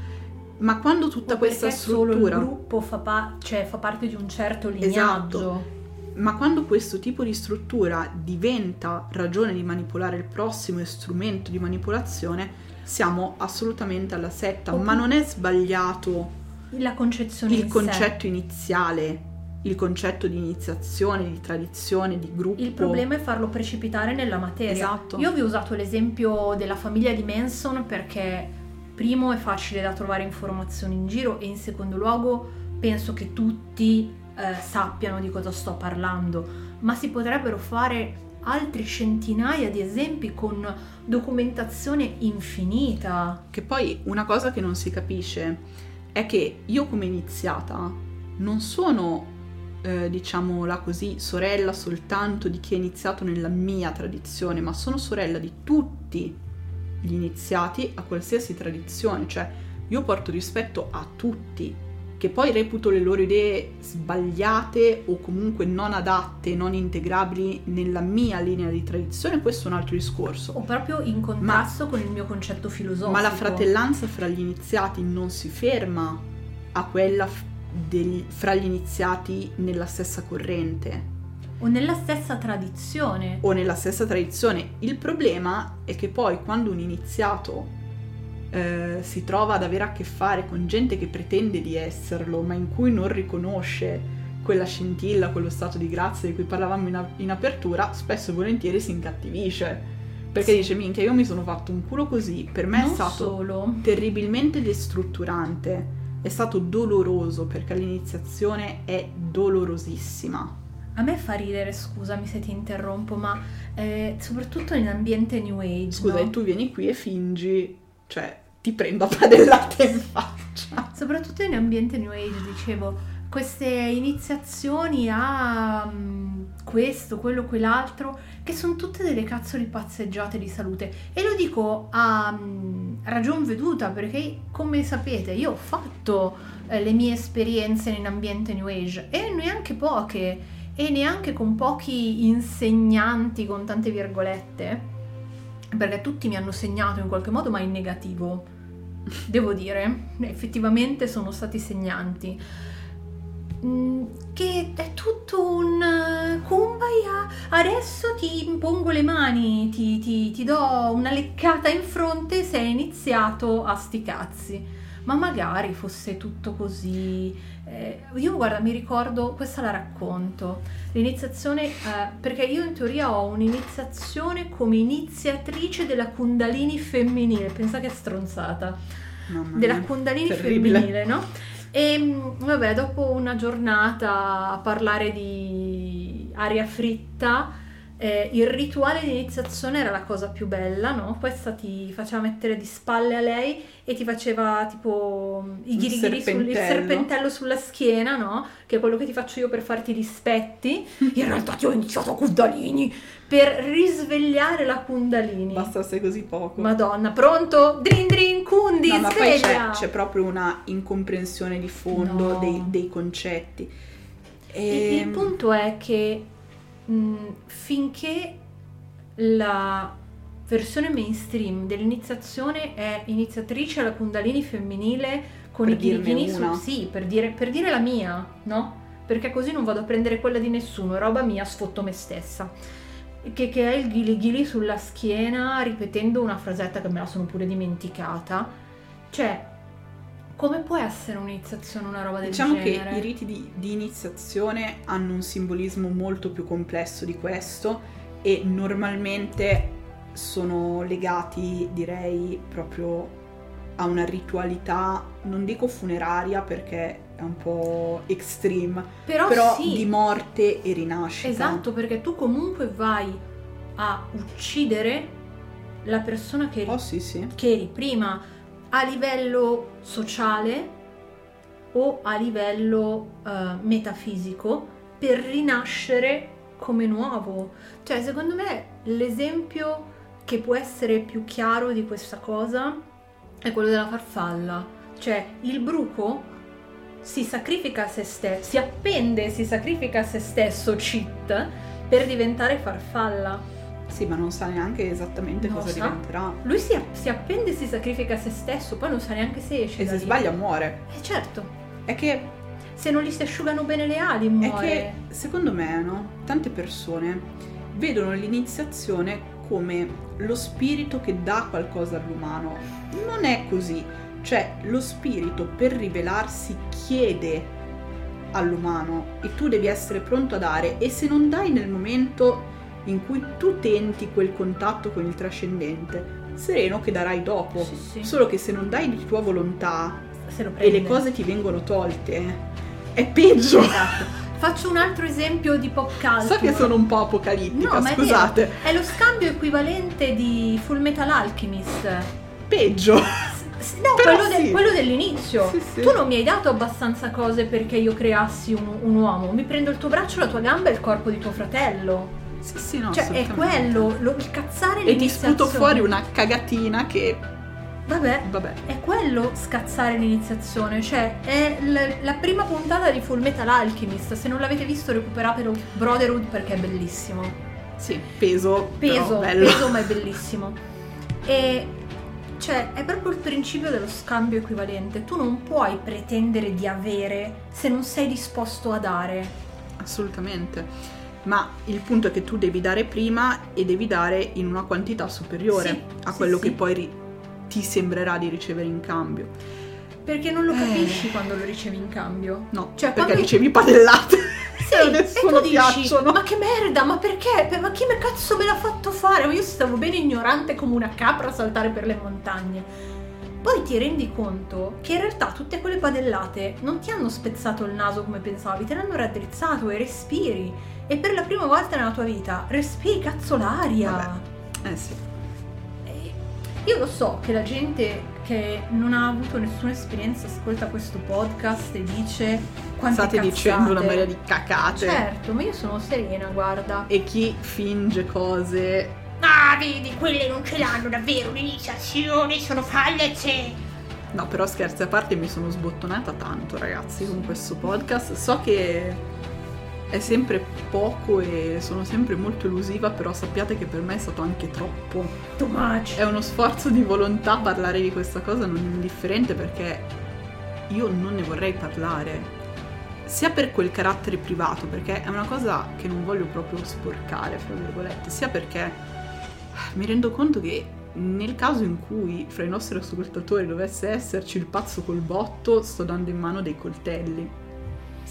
Ma quando tutta questa perché solo il struttura gruppo fa, pa- cioè, fa parte di un certo lignaggio. Esatto. Ma quando questo tipo di struttura diventa ragione di manipolare il prossimo e strumento di manipolazione, siamo assolutamente alla setta. Oppure- Ma non è sbagliato La concezione il in sé. concetto iniziale, il concetto di iniziazione, di tradizione, di gruppo. Il problema è farlo precipitare nella materia. Esatto. Io vi ho usato l'esempio della famiglia di Manson perché primo è facile da trovare informazioni in giro e in secondo luogo penso che tutti eh, sappiano di cosa sto parlando, ma si potrebbero fare altri centinaia di esempi con documentazione infinita. Che poi una cosa che non si capisce è che io come iniziata non sono, eh, diciamola così, sorella soltanto di chi è iniziato nella mia tradizione, ma sono sorella di tutti gli iniziati a qualsiasi tradizione, cioè io porto rispetto a tutti, che poi reputo le loro idee sbagliate o comunque non adatte, non integrabili nella mia linea di tradizione, questo è un altro discorso. O proprio in contrasto con il mio concetto filosofico. Ma la fratellanza fra gli iniziati non si ferma a quella del- fra gli iniziati nella stessa corrente O nella stessa tradizione. o nella stessa tradizione. Il problema è che poi quando un iniziato eh, si trova ad avere a che fare con gente che pretende di esserlo, ma in cui non riconosce quella scintilla, quello stato di grazia di cui parlavamo in, a- in apertura, spesso e volentieri si incattivisce. Perché Sì. dice, minchia, io mi sono fatto un culo così, per me non è stato solo. terribilmente destrutturante, è stato doloroso perché l'iniziazione è dolorosissima. A me fa ridere, scusami se ti interrompo, ma eh, soprattutto in ambiente New Age. Scusa, no? e tu vieni qui e fingi, cioè ti prendo a padellate in faccia. [LAUGHS] Soprattutto in ambiente New Age, dicevo, queste iniziazioni a mm, questo, quello, quell'altro, che sono tutte delle cazzo di passeggiate di salute. E lo dico a mm, ragion veduta, perché come sapete io ho fatto eh, le mie esperienze in ambiente New Age e neanche poche, e neanche con pochi insegnanti, con tante virgolette, perché tutti mi hanno segnato in qualche modo, ma in negativo. Devo dire, effettivamente sono stati segnanti. Mm, Che è tutto un eh, kumbaya, adesso ti impongo le mani, ti, ti- ti do una leccata in fronte se hai iniziato a sti cazzi. Ma magari fosse tutto così. Eh, io guarda, mi ricordo, questa la racconto. L'iniziazione, eh, perché io in teoria ho un'iniziazione come iniziatrice della Kundalini femminile, pensa che stronzata, Mamma della mia, Kundalini terribile. femminile, no? E mh, vabbè, dopo una giornata a parlare di aria fritta, eh, il rituale di iniziazione era la cosa più bella, no? Questa ti faceva mettere di spalle a lei e ti faceva tipo i Il ghirigiri sul il serpentello. serpentello sulla schiena, no? Che è quello che ti faccio io per farti dispetti. [LAUGHS] In realtà ti ho iniziato a Kundalini per risvegliare la Kundalini. Bastasse così poco. Madonna, pronto? Drin drin Kundi, No, ma poi c'è, c'è proprio una incomprensione di fondo No. dei, dei concetti. Il, E... il punto è che mh, finché la versione mainstream dell'iniziazione è iniziatrice alla Kundalini femminile con Per i ghirighini su sì, per dire, per dire la mia, no? Perché così non vado a prendere quella di nessuno, è roba mia, sfotto me stessa. Che, che è il ghili ghili sulla schiena ripetendo una frasetta che me la sono pure dimenticata. Cioè, come può essere un'iniziazione una roba del Diciamo genere? che i riti di, di iniziazione hanno un simbolismo molto più complesso di questo e normalmente sono legati, direi, proprio a una ritualità, non dico funeraria perché è un po' extreme, Però, però sì. di morte e rinascita. Esatto, perché tu comunque vai a uccidere la persona che eri, Oh sì sì. che eri prima a livello sociale o a livello eh, metafisico per rinascere come nuovo. Cioè, secondo me l'esempio che può essere più chiaro di questa cosa è quello della farfalla. Cioè, il bruco si sacrifica a se stesso, si appende, si sacrifica a se stesso, cheat, per diventare farfalla. Sì, ma non sa neanche esattamente Non cosa sa. diventerà. Lui si, si appende e si sacrifica a se stesso, poi non sa neanche se esce E se lì. sbaglia muore. Eh certo, È che, se non gli si asciugano bene le ali è muore. che secondo me, no? Tante persone vedono l'iniziazione come lo spirito che dà qualcosa all'umano. Non è così. Cioè, lo spirito per rivelarsi chiede all'umano e tu devi essere pronto a dare e se non dai nel momento in cui tu tenti quel contatto con il trascendente, sereno che darai dopo. Sì, sì. Solo che se non dai di tua volontà e le cose ti vengono tolte, è peggio. Esatto. Faccio un altro esempio di pop culture. So che sono un po' apocalittica, No, è scusate. vero. È lo scambio equivalente di Full Metal Alchemist. Peggio. S- No, quello, del- sì. quello dell'inizio. Sì, sì. Tu non mi hai dato abbastanza cose perché io creassi un, un uomo. Mi prendo il tuo braccio, la tua gamba e il corpo di tuo fratello. Sì, sì, no, cioè, è quello, lo- il cazzare E ti sputo fuori una cagatina che, Vabbè, vabbè, è quello scazzare l'iniziazione. Cioè, è l- la prima puntata di Full Metal Alchemist. Se non l'avete visto, recuperatelo Brotherhood perché è bellissimo. sì, peso, peso, peso ma è [LAUGHS] bellissimo. E cioè è proprio il principio dello scambio equivalente. Tu non puoi pretendere di avere se non sei disposto a dare. Assolutamente. Ma il punto è che tu devi dare prima e devi dare in una quantità superiore Sì, a quello sì. che poi ri- ti sembrerà di ricevere in cambio. Perché non lo Eh. capisci quando lo ricevi in cambio. No, Cioè, perché quando- ricevi padellate. Sì, [LAUGHS] e nessuno tu dici, ma che merda, ma perché? Per- Ma chi me cazzo me l'ha fatto fare? Ma io stavo bene ignorante come una capra a saltare per le montagne. Poi ti rendi conto che in realtà tutte quelle padellate non ti hanno spezzato il naso come pensavi, te l'hanno raddrizzato e respiri. E per la prima volta nella tua vita respiri cazzo l'aria. Vabbè. Eh sì. Io lo so che la gente che non ha avuto nessuna esperienza ascolta questo podcast e dice quante State cazzate. dicendo una marea di cacate. Certo, ma io sono serena, guarda. E chi finge cose Ah, vedi, quelle non ce l'hanno davvero l'iniziazione, sono fallace. No, però scherzi a parte mi sono sbottonata tanto, ragazzi, con questo podcast. So che è sempre poco e sono sempre molto elusiva, però sappiate che per me è stato anche troppo. Too much. È uno sforzo di volontà parlare di questa cosa non indifferente perché io non ne vorrei parlare. Sia per quel carattere privato, perché è una cosa che non voglio proprio sporcare, fra virgolette, sia perché mi rendo conto che nel caso in cui fra i nostri ascoltatori dovesse esserci il pazzo col botto, sto dando in mano dei coltelli.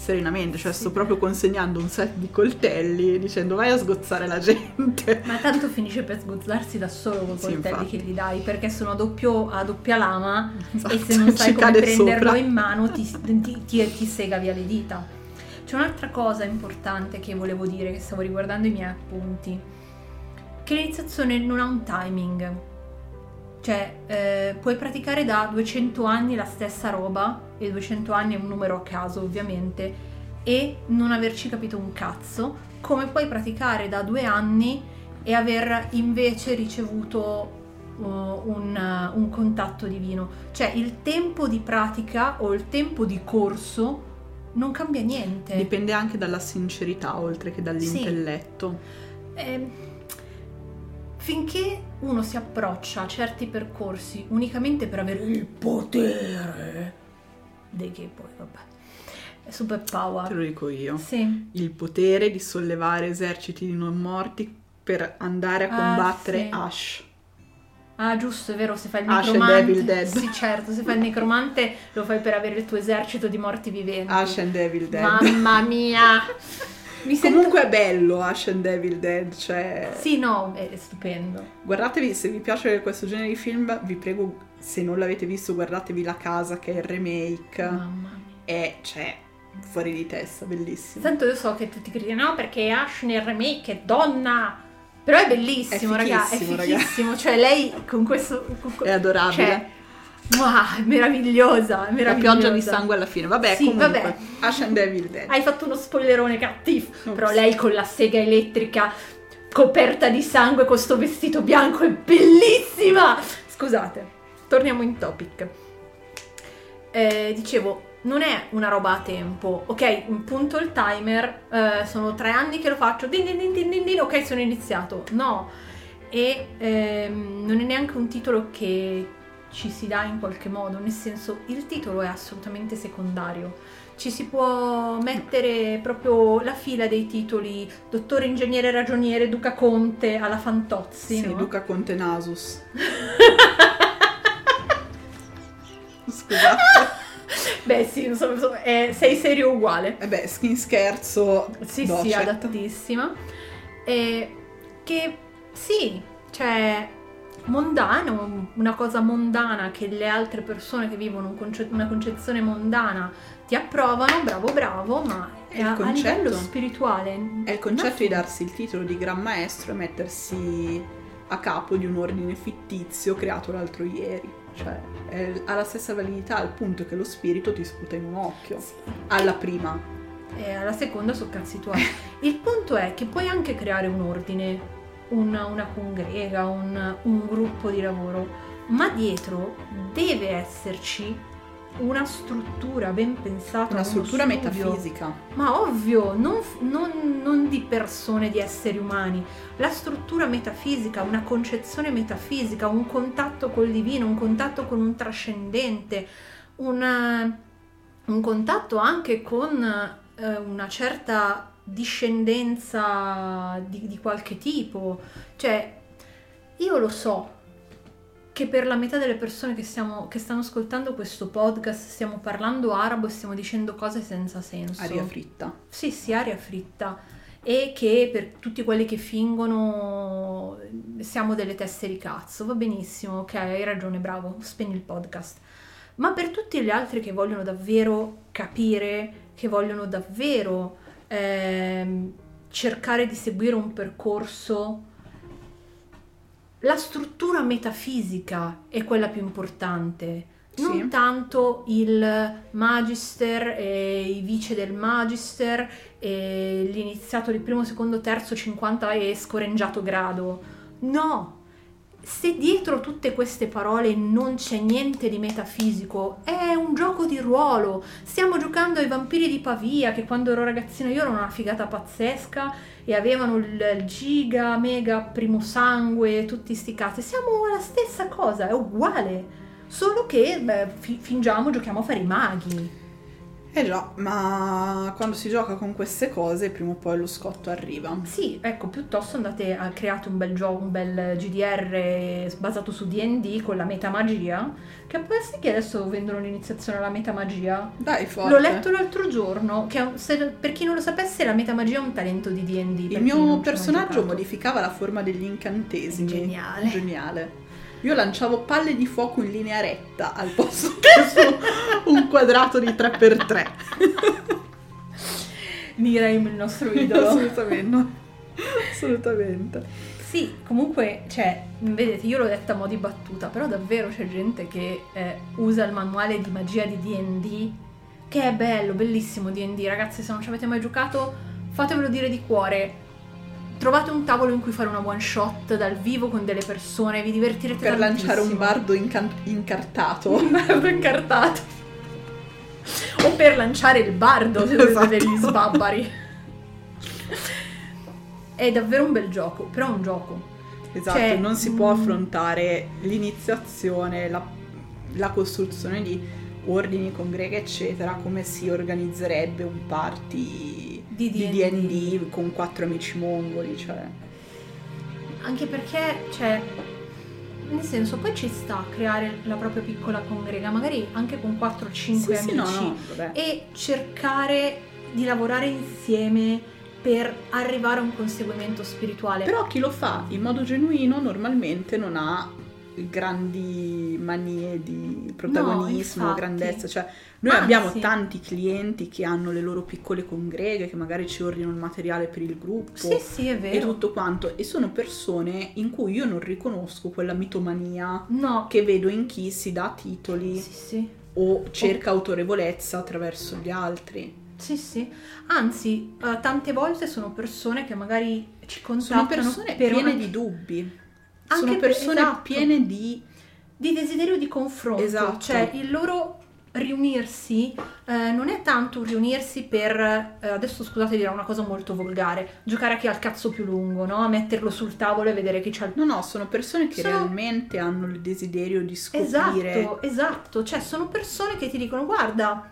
Serenamente, cioè Sì. sto proprio consegnando un set di coltelli dicendo vai a sgozzare la gente. [LAUGHS] Ma tanto finisce per sgozzarsi da solo con i Sì, coltelli infatti. che gli dai, perché sono a, doppio- a doppia lama Esatto, e se non [LAUGHS] sai ci come prenderlo sopra. in mano ti, ti- ti- ti sega via le dita. C'è un'altra cosa importante che volevo dire, che stavo riguardando i miei appunti, che l'iniziazione non ha un timing. Cioè, eh, puoi praticare da 200 anni la stessa roba, e 200 anni è un numero a caso ovviamente, e non averci capito un cazzo, come puoi praticare da due anni e aver invece ricevuto uh, un, uh, un contatto divino. Cioè il tempo di pratica o il tempo di corso non cambia niente. Dipende anche dalla sincerità oltre che dall'intelletto. Ehm, finché uno si approccia a certi percorsi unicamente per avere il potere, di che poi vabbè, super Te power. lo dico io. Sì, Il potere di sollevare eserciti di non morti per andare a Ah, combattere sì. Ash. Ah, giusto, è vero, se fai il Ash necromante. Devil Dead. Sì, certo, se fai il necromante lo fai per avere il tuo esercito di morti viventi. Ash and Devil Dead. Mamma mia! [LAUGHS] Mi sento... Comunque è bello Ash and Devil Dead, cioè... Sì, no, è stupendo. Guardatevi, se vi piace questo genere di film, vi prego, se non l'avete visto, guardatevi La Casa, che è il remake. Mamma mia. È, cioè, fuori di testa, bellissimo. Tanto io so che tutti criticano, no, perché Ash nel remake è donna. Però è bellissimo, È raga, è fichissimo, raga. fichissimo. Cioè, lei con questo... con- È adorabile. Cioè, wow, è meravigliosa, è La meravigliosa. pioggia di sangue alla fine. Vabbè, Sì, comunque, vabbè. Ash and Devil Dead. Hai fatto uno spoilerone cattivo. Ops. Però lei con la sega elettrica coperta di sangue con sto vestito bianco è bellissima. Scusate, torniamo in topic. Eh, dicevo, non è una roba a tempo, ok? Punto il timer, eh, sono tre anni che lo faccio, din din din din din din, ok, sono iniziato. No, e ehm, non è neanche un titolo che ci si dà in qualche modo, nel senso il titolo è assolutamente secondario. Ci si può mettere proprio la fila dei titoli dottore, ingegnere, ragioniere, duca conte alla Fantozzi. Sì, no? Duca Conte Nasus. [LAUGHS] Scusate. Beh sì, insomma, insomma, è- sei serio uguale. E beh, skin scherzo. Sì, docet. sì, adattissima. E che sì, cioè mondano, una cosa mondana che le altre persone che vivono un conce- una concezione mondana ti approvano, bravo bravo, ma È il a, a concetto. livello spirituale È il concetto di darsi il titolo di Gran Maestro e mettersi a capo di un ordine fittizio creato l'altro ieri. Cioè, è- ha la stessa validità al punto che lo spirito ti sputa in un occhio. Sì. Alla prima. E alla seconda sono cazzi tuoi. Il punto è che puoi anche creare un ordine, una, una congrega, un, un gruppo di lavoro, ma dietro deve esserci una struttura ben pensata, Una struttura studio. metafisica. Ma ovvio, non, non- non di persone, di esseri umani. La struttura metafisica, una concezione metafisica, un contatto col divino, un contatto con un trascendente, una- un contatto anche con eh, una certa discendenza di, di qualche tipo. Cioè, io lo so che per la metà delle persone che, stiamo- che stanno ascoltando questo podcast stiamo parlando arabo e stiamo dicendo cose senza senso. Aria fritta. Sì, sì, aria fritta. E che per tutti quelli che fingono siamo delle teste di cazzo. Va benissimo, ok, hai ragione, bravo, spegni il podcast. Ma per tutti gli altri che vogliono davvero capire, che vogliono davvero ehm, cercare di seguire un percorso, la struttura metafisica è quella più importante. Non Sì. tanto il magister e i vice del magister e l'iniziato di primo, secondo, terzo, 50 e scoreggiato grado. No! Se dietro tutte queste parole non c'è niente di metafisico, è un gioco di ruolo. Stiamo giocando ai vampiri di Pavia, che quando ero ragazzina io ero una figata pazzesca e avevano il giga, mega, primo sangue, tutti sti cazzi. Siamo la stessa cosa, è uguale. Solo che beh, fi- fingiamo, giochiamo a fare i maghi. Eh già, ma quando si gioca con queste cose, prima o poi lo scotto arriva. Sì, ecco, piuttosto andate a creare un bel gioco, un bel GDR basato su D&D con la metamagia, che può essere che adesso vendono l'iniziazione alla metamagia. Dai, forte. L'ho letto l'altro giorno, che se- per chi non lo sapesse la metamagia è un talento di D&D. Il mio personaggio modificava la forma degli incantesimi. Geniale. Geniale. Io lanciavo palle di fuoco in linea retta al posto [LAUGHS] che su un quadrato di 3x3. [LAUGHS] Niraim il nostro [LAUGHS] idolo. Assolutamente. Assolutamente. Sì, comunque, cioè, vedete, io l'ho detta a mo' di battuta, però davvero c'è gente che eh, usa il manuale di magia di D&D, che è bello, bellissimo D&D. Ragazzi, se non ci avete mai giocato, fatevelo dire di cuore. Trovate un tavolo in cui fare una one shot dal vivo con delle persone, vi divertirete Per lanciare un tantissimo. bardo incan- incartato. Un bardo incartato. o per lanciare il bardo se Esatto. volete degli sbabbari. È davvero un bel gioco, però è un gioco. Esatto, Cioè, non si può mm. affrontare l'iniziazione, la, la costruzione di ordini, congreghe, eccetera, come si organizzerebbe un party Di D&D. Con quattro amici mongoli, cioè... Anche perché, cioè, nel senso, poi ci sta a creare la propria piccola congrega, magari anche con 4-5 Sì, amici, sì, no, no, e cercare di lavorare insieme per arrivare a un conseguimento spirituale. Però chi lo fa in modo genuino normalmente non ha grandi manie di protagonismo, infatti. grandezza, cioè noi Anzi. abbiamo tanti clienti che hanno le loro piccole congreghe che magari ci ordinano il materiale per il gruppo sì, sì, e tutto quanto e sono persone in cui io non riconosco quella mitomania No, che vedo in chi si dà titoli sì, o cerca autorevolezza attraverso gli altri. Sì, sì. Anzi, eh, tante volte sono persone che magari ci Sono contattano persone per piene una- di dubbi. Anche sono per- persone esatto. piene di di desiderio di confronto. Esatto. Cioè, il loro riunirsi eh, non è tanto un riunirsi per, eh, adesso scusate dirò una cosa molto volgare, giocare a chi ha il cazzo più lungo, no? A metterlo sul tavolo e vedere chi c'ha il... No, no, sono persone che Sono- realmente hanno il desiderio di scoprire. Esatto, esatto, cioè sono persone che ti dicono guarda,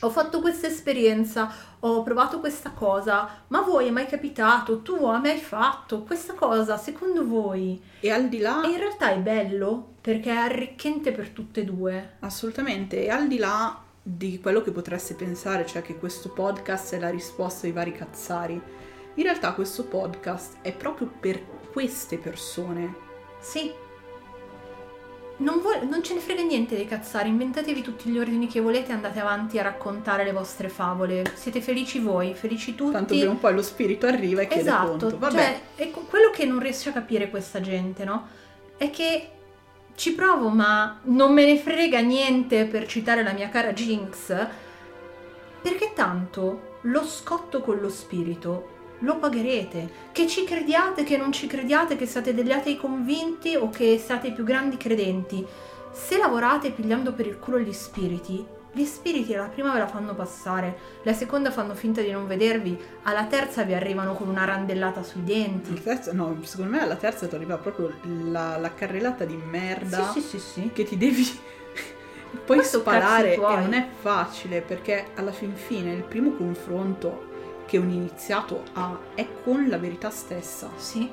ho fatto questa esperienza, ho provato questa cosa, ma a voi è mai capitato? Tu a me hai fatto questa cosa, secondo voi? E al di là, E in realtà è bello perché è arricchente per tutte e due. assolutamente, e al di là di quello che potreste pensare, cioè che questo podcast è la risposta ai vari cazzari, in realtà questo podcast è proprio per queste persone. Sì. Non, vuol- non ce ne frega niente dei cazzari, inventatevi tutti gli ordini che volete e andate avanti a raccontare le vostre favole. Siete felici voi, felici tutti. Tanto prima o poi lo spirito arriva e chiede Esatto, conto. Vabbè, cioè, ecco, quello che non riesce a capire questa gente, no? È che ci provo, ma non me ne frega niente per citare la mia cara Jinx, perché tanto lo scotto con lo spirito lo pagherete. Che ci crediate, che non ci crediate, che siate degli atei convinti o che siate i più grandi credenti. Se lavorate pigliando per il culo gli spiriti, gli spiriti alla prima ve la fanno passare, la seconda fanno finta di non vedervi, alla terza vi arrivano con una randellata sui denti. terzo- no, secondo me alla terza ti arriva proprio la, la carrellata di merda Sì, sì, sì, sì. che ti devi [LAUGHS] poi Questo sparare e non è facile perché alla fin fine il primo confronto che un iniziato ha è con la verità stessa Sì.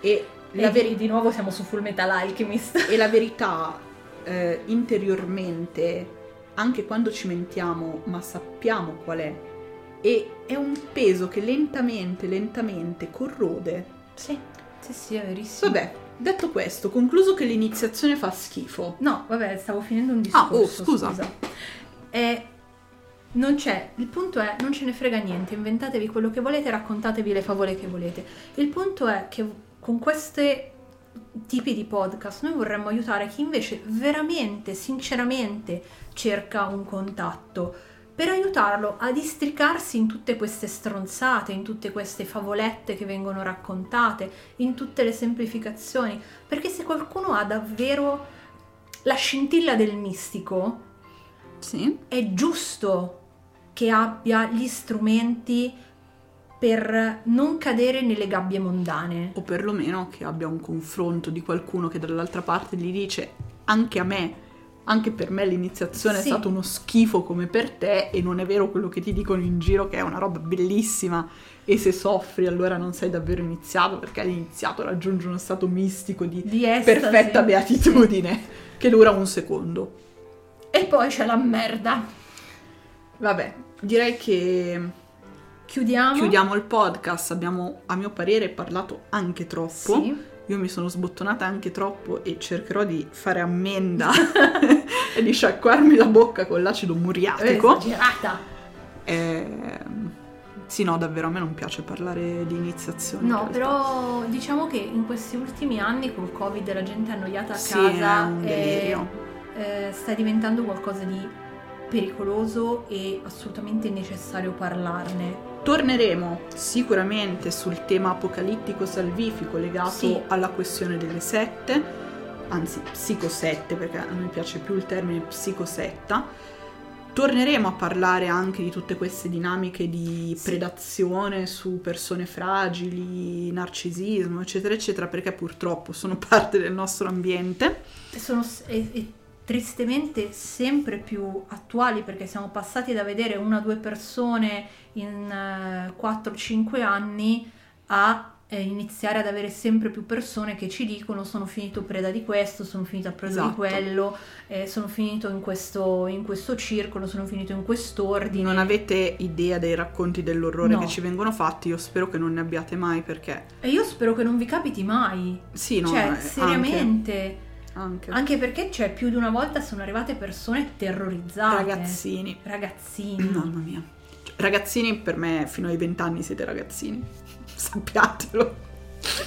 e la, veri- di nuovo siamo su Full Metal Alchemist. e la verità eh, interiormente anche quando ci mentiamo ma sappiamo qual è e è un peso che lentamente lentamente corrode Sì, sì, sì, è verissimo. vabbè detto questo concluso che l'iniziazione fa schifo No, vabbè, stavo finendo un Ah, oh, discorso. scusa. Eh, non c'è, il punto è, non ce ne frega niente, inventatevi quello che volete, raccontatevi le favole che volete. Il punto è che con questi tipi di podcast noi vorremmo aiutare chi invece veramente, sinceramente cerca un contatto per aiutarlo a districarsi in tutte queste stronzate, in tutte queste favolette che vengono raccontate, in tutte le semplificazioni, perché se qualcuno ha davvero la scintilla del mistico, sì è giusto che abbia gli strumenti per non cadere nelle gabbie mondane. o perlomeno che abbia un confronto di qualcuno che dall'altra parte gli dice anche a me, anche per me l'iniziazione Sì. è stato uno schifo come per te e non è vero quello che ti dicono in giro che è una roba bellissima e se soffri allora non sei davvero iniziato perché l'iniziato raggiunge uno stato mistico di Di estasi. perfetta beatitudine che dura un secondo. E poi c'è la merda. Vabbè, direi che Chiudiamo. chiudiamo il podcast, abbiamo a mio parere parlato anche troppo. Sì. Io mi sono sbottonata anche troppo e cercherò di fare ammenda [LAUGHS] e di sciacquarmi la bocca con l'acido muriatico. Esagerata. Ehm, sì, no, davvero a me non piace parlare di iniziazione. in No, però diciamo che in questi ultimi anni col Covid la gente è annoiata a Sì, casa è un e eh, sta diventando qualcosa di pericoloso e assolutamente necessario parlarne. Torneremo sicuramente sul tema apocalittico salvifico legato Sì. alla questione delle sette, anzi psicosette perché a me piace più il termine psicosetta. Torneremo a parlare anche di tutte queste dinamiche di Sì. predazione su persone fragili, narcisismo, eccetera, eccetera, perché purtroppo sono [LAUGHS] parte del nostro ambiente. E sono e- e tristemente sempre più attuali perché siamo passati da vedere una o due persone in eh, 4-5 anni a eh, iniziare ad avere sempre più persone che ci dicono sono finito preda di questo, sono finito a preda di Esatto. quello, eh, sono finito in questo, in questo circolo, sono finito in quest'ordine. Non avete idea dei racconti dell'orrore No. che ci vengono fatti, io spero che non ne abbiate mai perché E io spero che non vi capiti mai. sì, no, cioè, eh, anche- seriamente. anche. Anche perché cioè, più di una volta sono arrivate persone terrorizzate. Ragazzini. Ragazzini. [CLEARS THROAT] Mamma mia. Cioè, Ragazzini per me fino ai vent'anni siete ragazzini. [LAUGHS] Sappiatelo.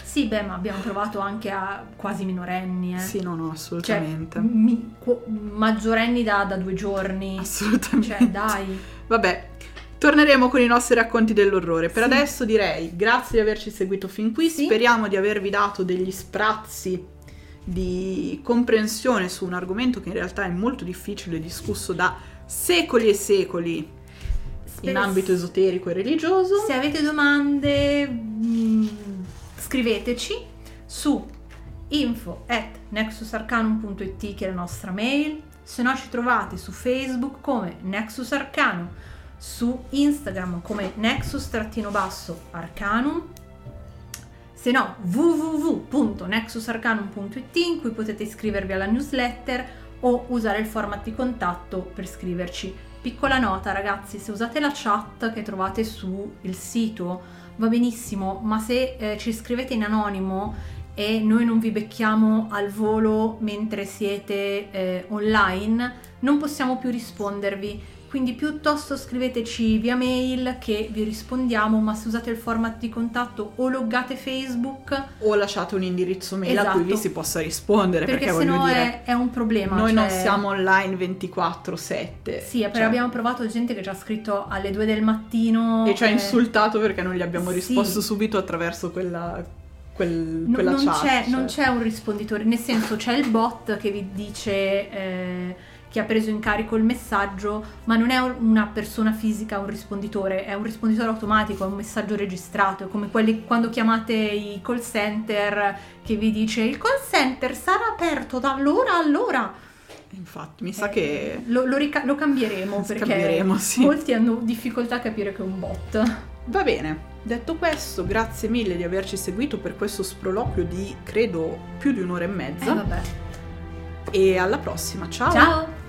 Sì, beh, ma abbiamo provato anche a quasi minorenni, eh. Sì, no, no, Cioè, assolutamente. mi- qu- maggiorenni da, da due giorni. assolutamente. Cioè, dai. Vabbè, torneremo con i nostri racconti dell'orrore. Per Sì. adesso direi grazie di averci seguito fin qui. Sì. Speriamo di avervi dato degli sprazzi di comprensione su un argomento che in realtà è molto difficile, discusso da secoli e secoli in ambito esoterico e religioso. Se avete domande, mh, scriveteci su info at nexusarcanum.it che è la nostra mail, se no ci trovate su Facebook come Nexus Arcanum, su Instagram come nexus-arcanum, se no www.nexusarcanum.it in cui potete iscrivervi alla newsletter o usare il format di contatto per scriverci. Piccola nota ragazzi, se usate la chat che trovate sul sito va benissimo, ma se eh, ci scrivete in anonimo e noi non vi becchiamo al volo mentre siete eh, online, non possiamo più rispondervi quindi piuttosto scriveteci via mail che vi rispondiamo, ma se usate il format di contatto o loggate Facebook o lasciate un indirizzo mail esatto. a cui vi esatto. si possa rispondere perché, perché sennò dire, è, è, un problema. Noi cioè... non siamo online 24/7. Sì, cioè... abbiamo provato gente che ci ha scritto alle 2 del mattino e ci ha eh... insultato perché non gli abbiamo risposto sì. subito attraverso quella Quel, quella non, chat, c'è, cioè. non c'è un risponditore, nel senso c'è il bot che vi dice eh, che ha preso in carico il messaggio, ma non è una persona fisica, un risponditore, è un risponditore automatico, è un messaggio registrato, è come quelli quando chiamate i call center che vi dice il call center sarà aperto da allora allora. Infatti, mi sa eh, che lo, lo, rica- lo cambieremo perché sì. molti hanno difficoltà a capire che è un bot. Va bene, detto questo, grazie mille di averci seguito per questo sproloquio di credo più di un'ora e mezza. Eh, vabbè. E alla prossima, ciao! Ciao!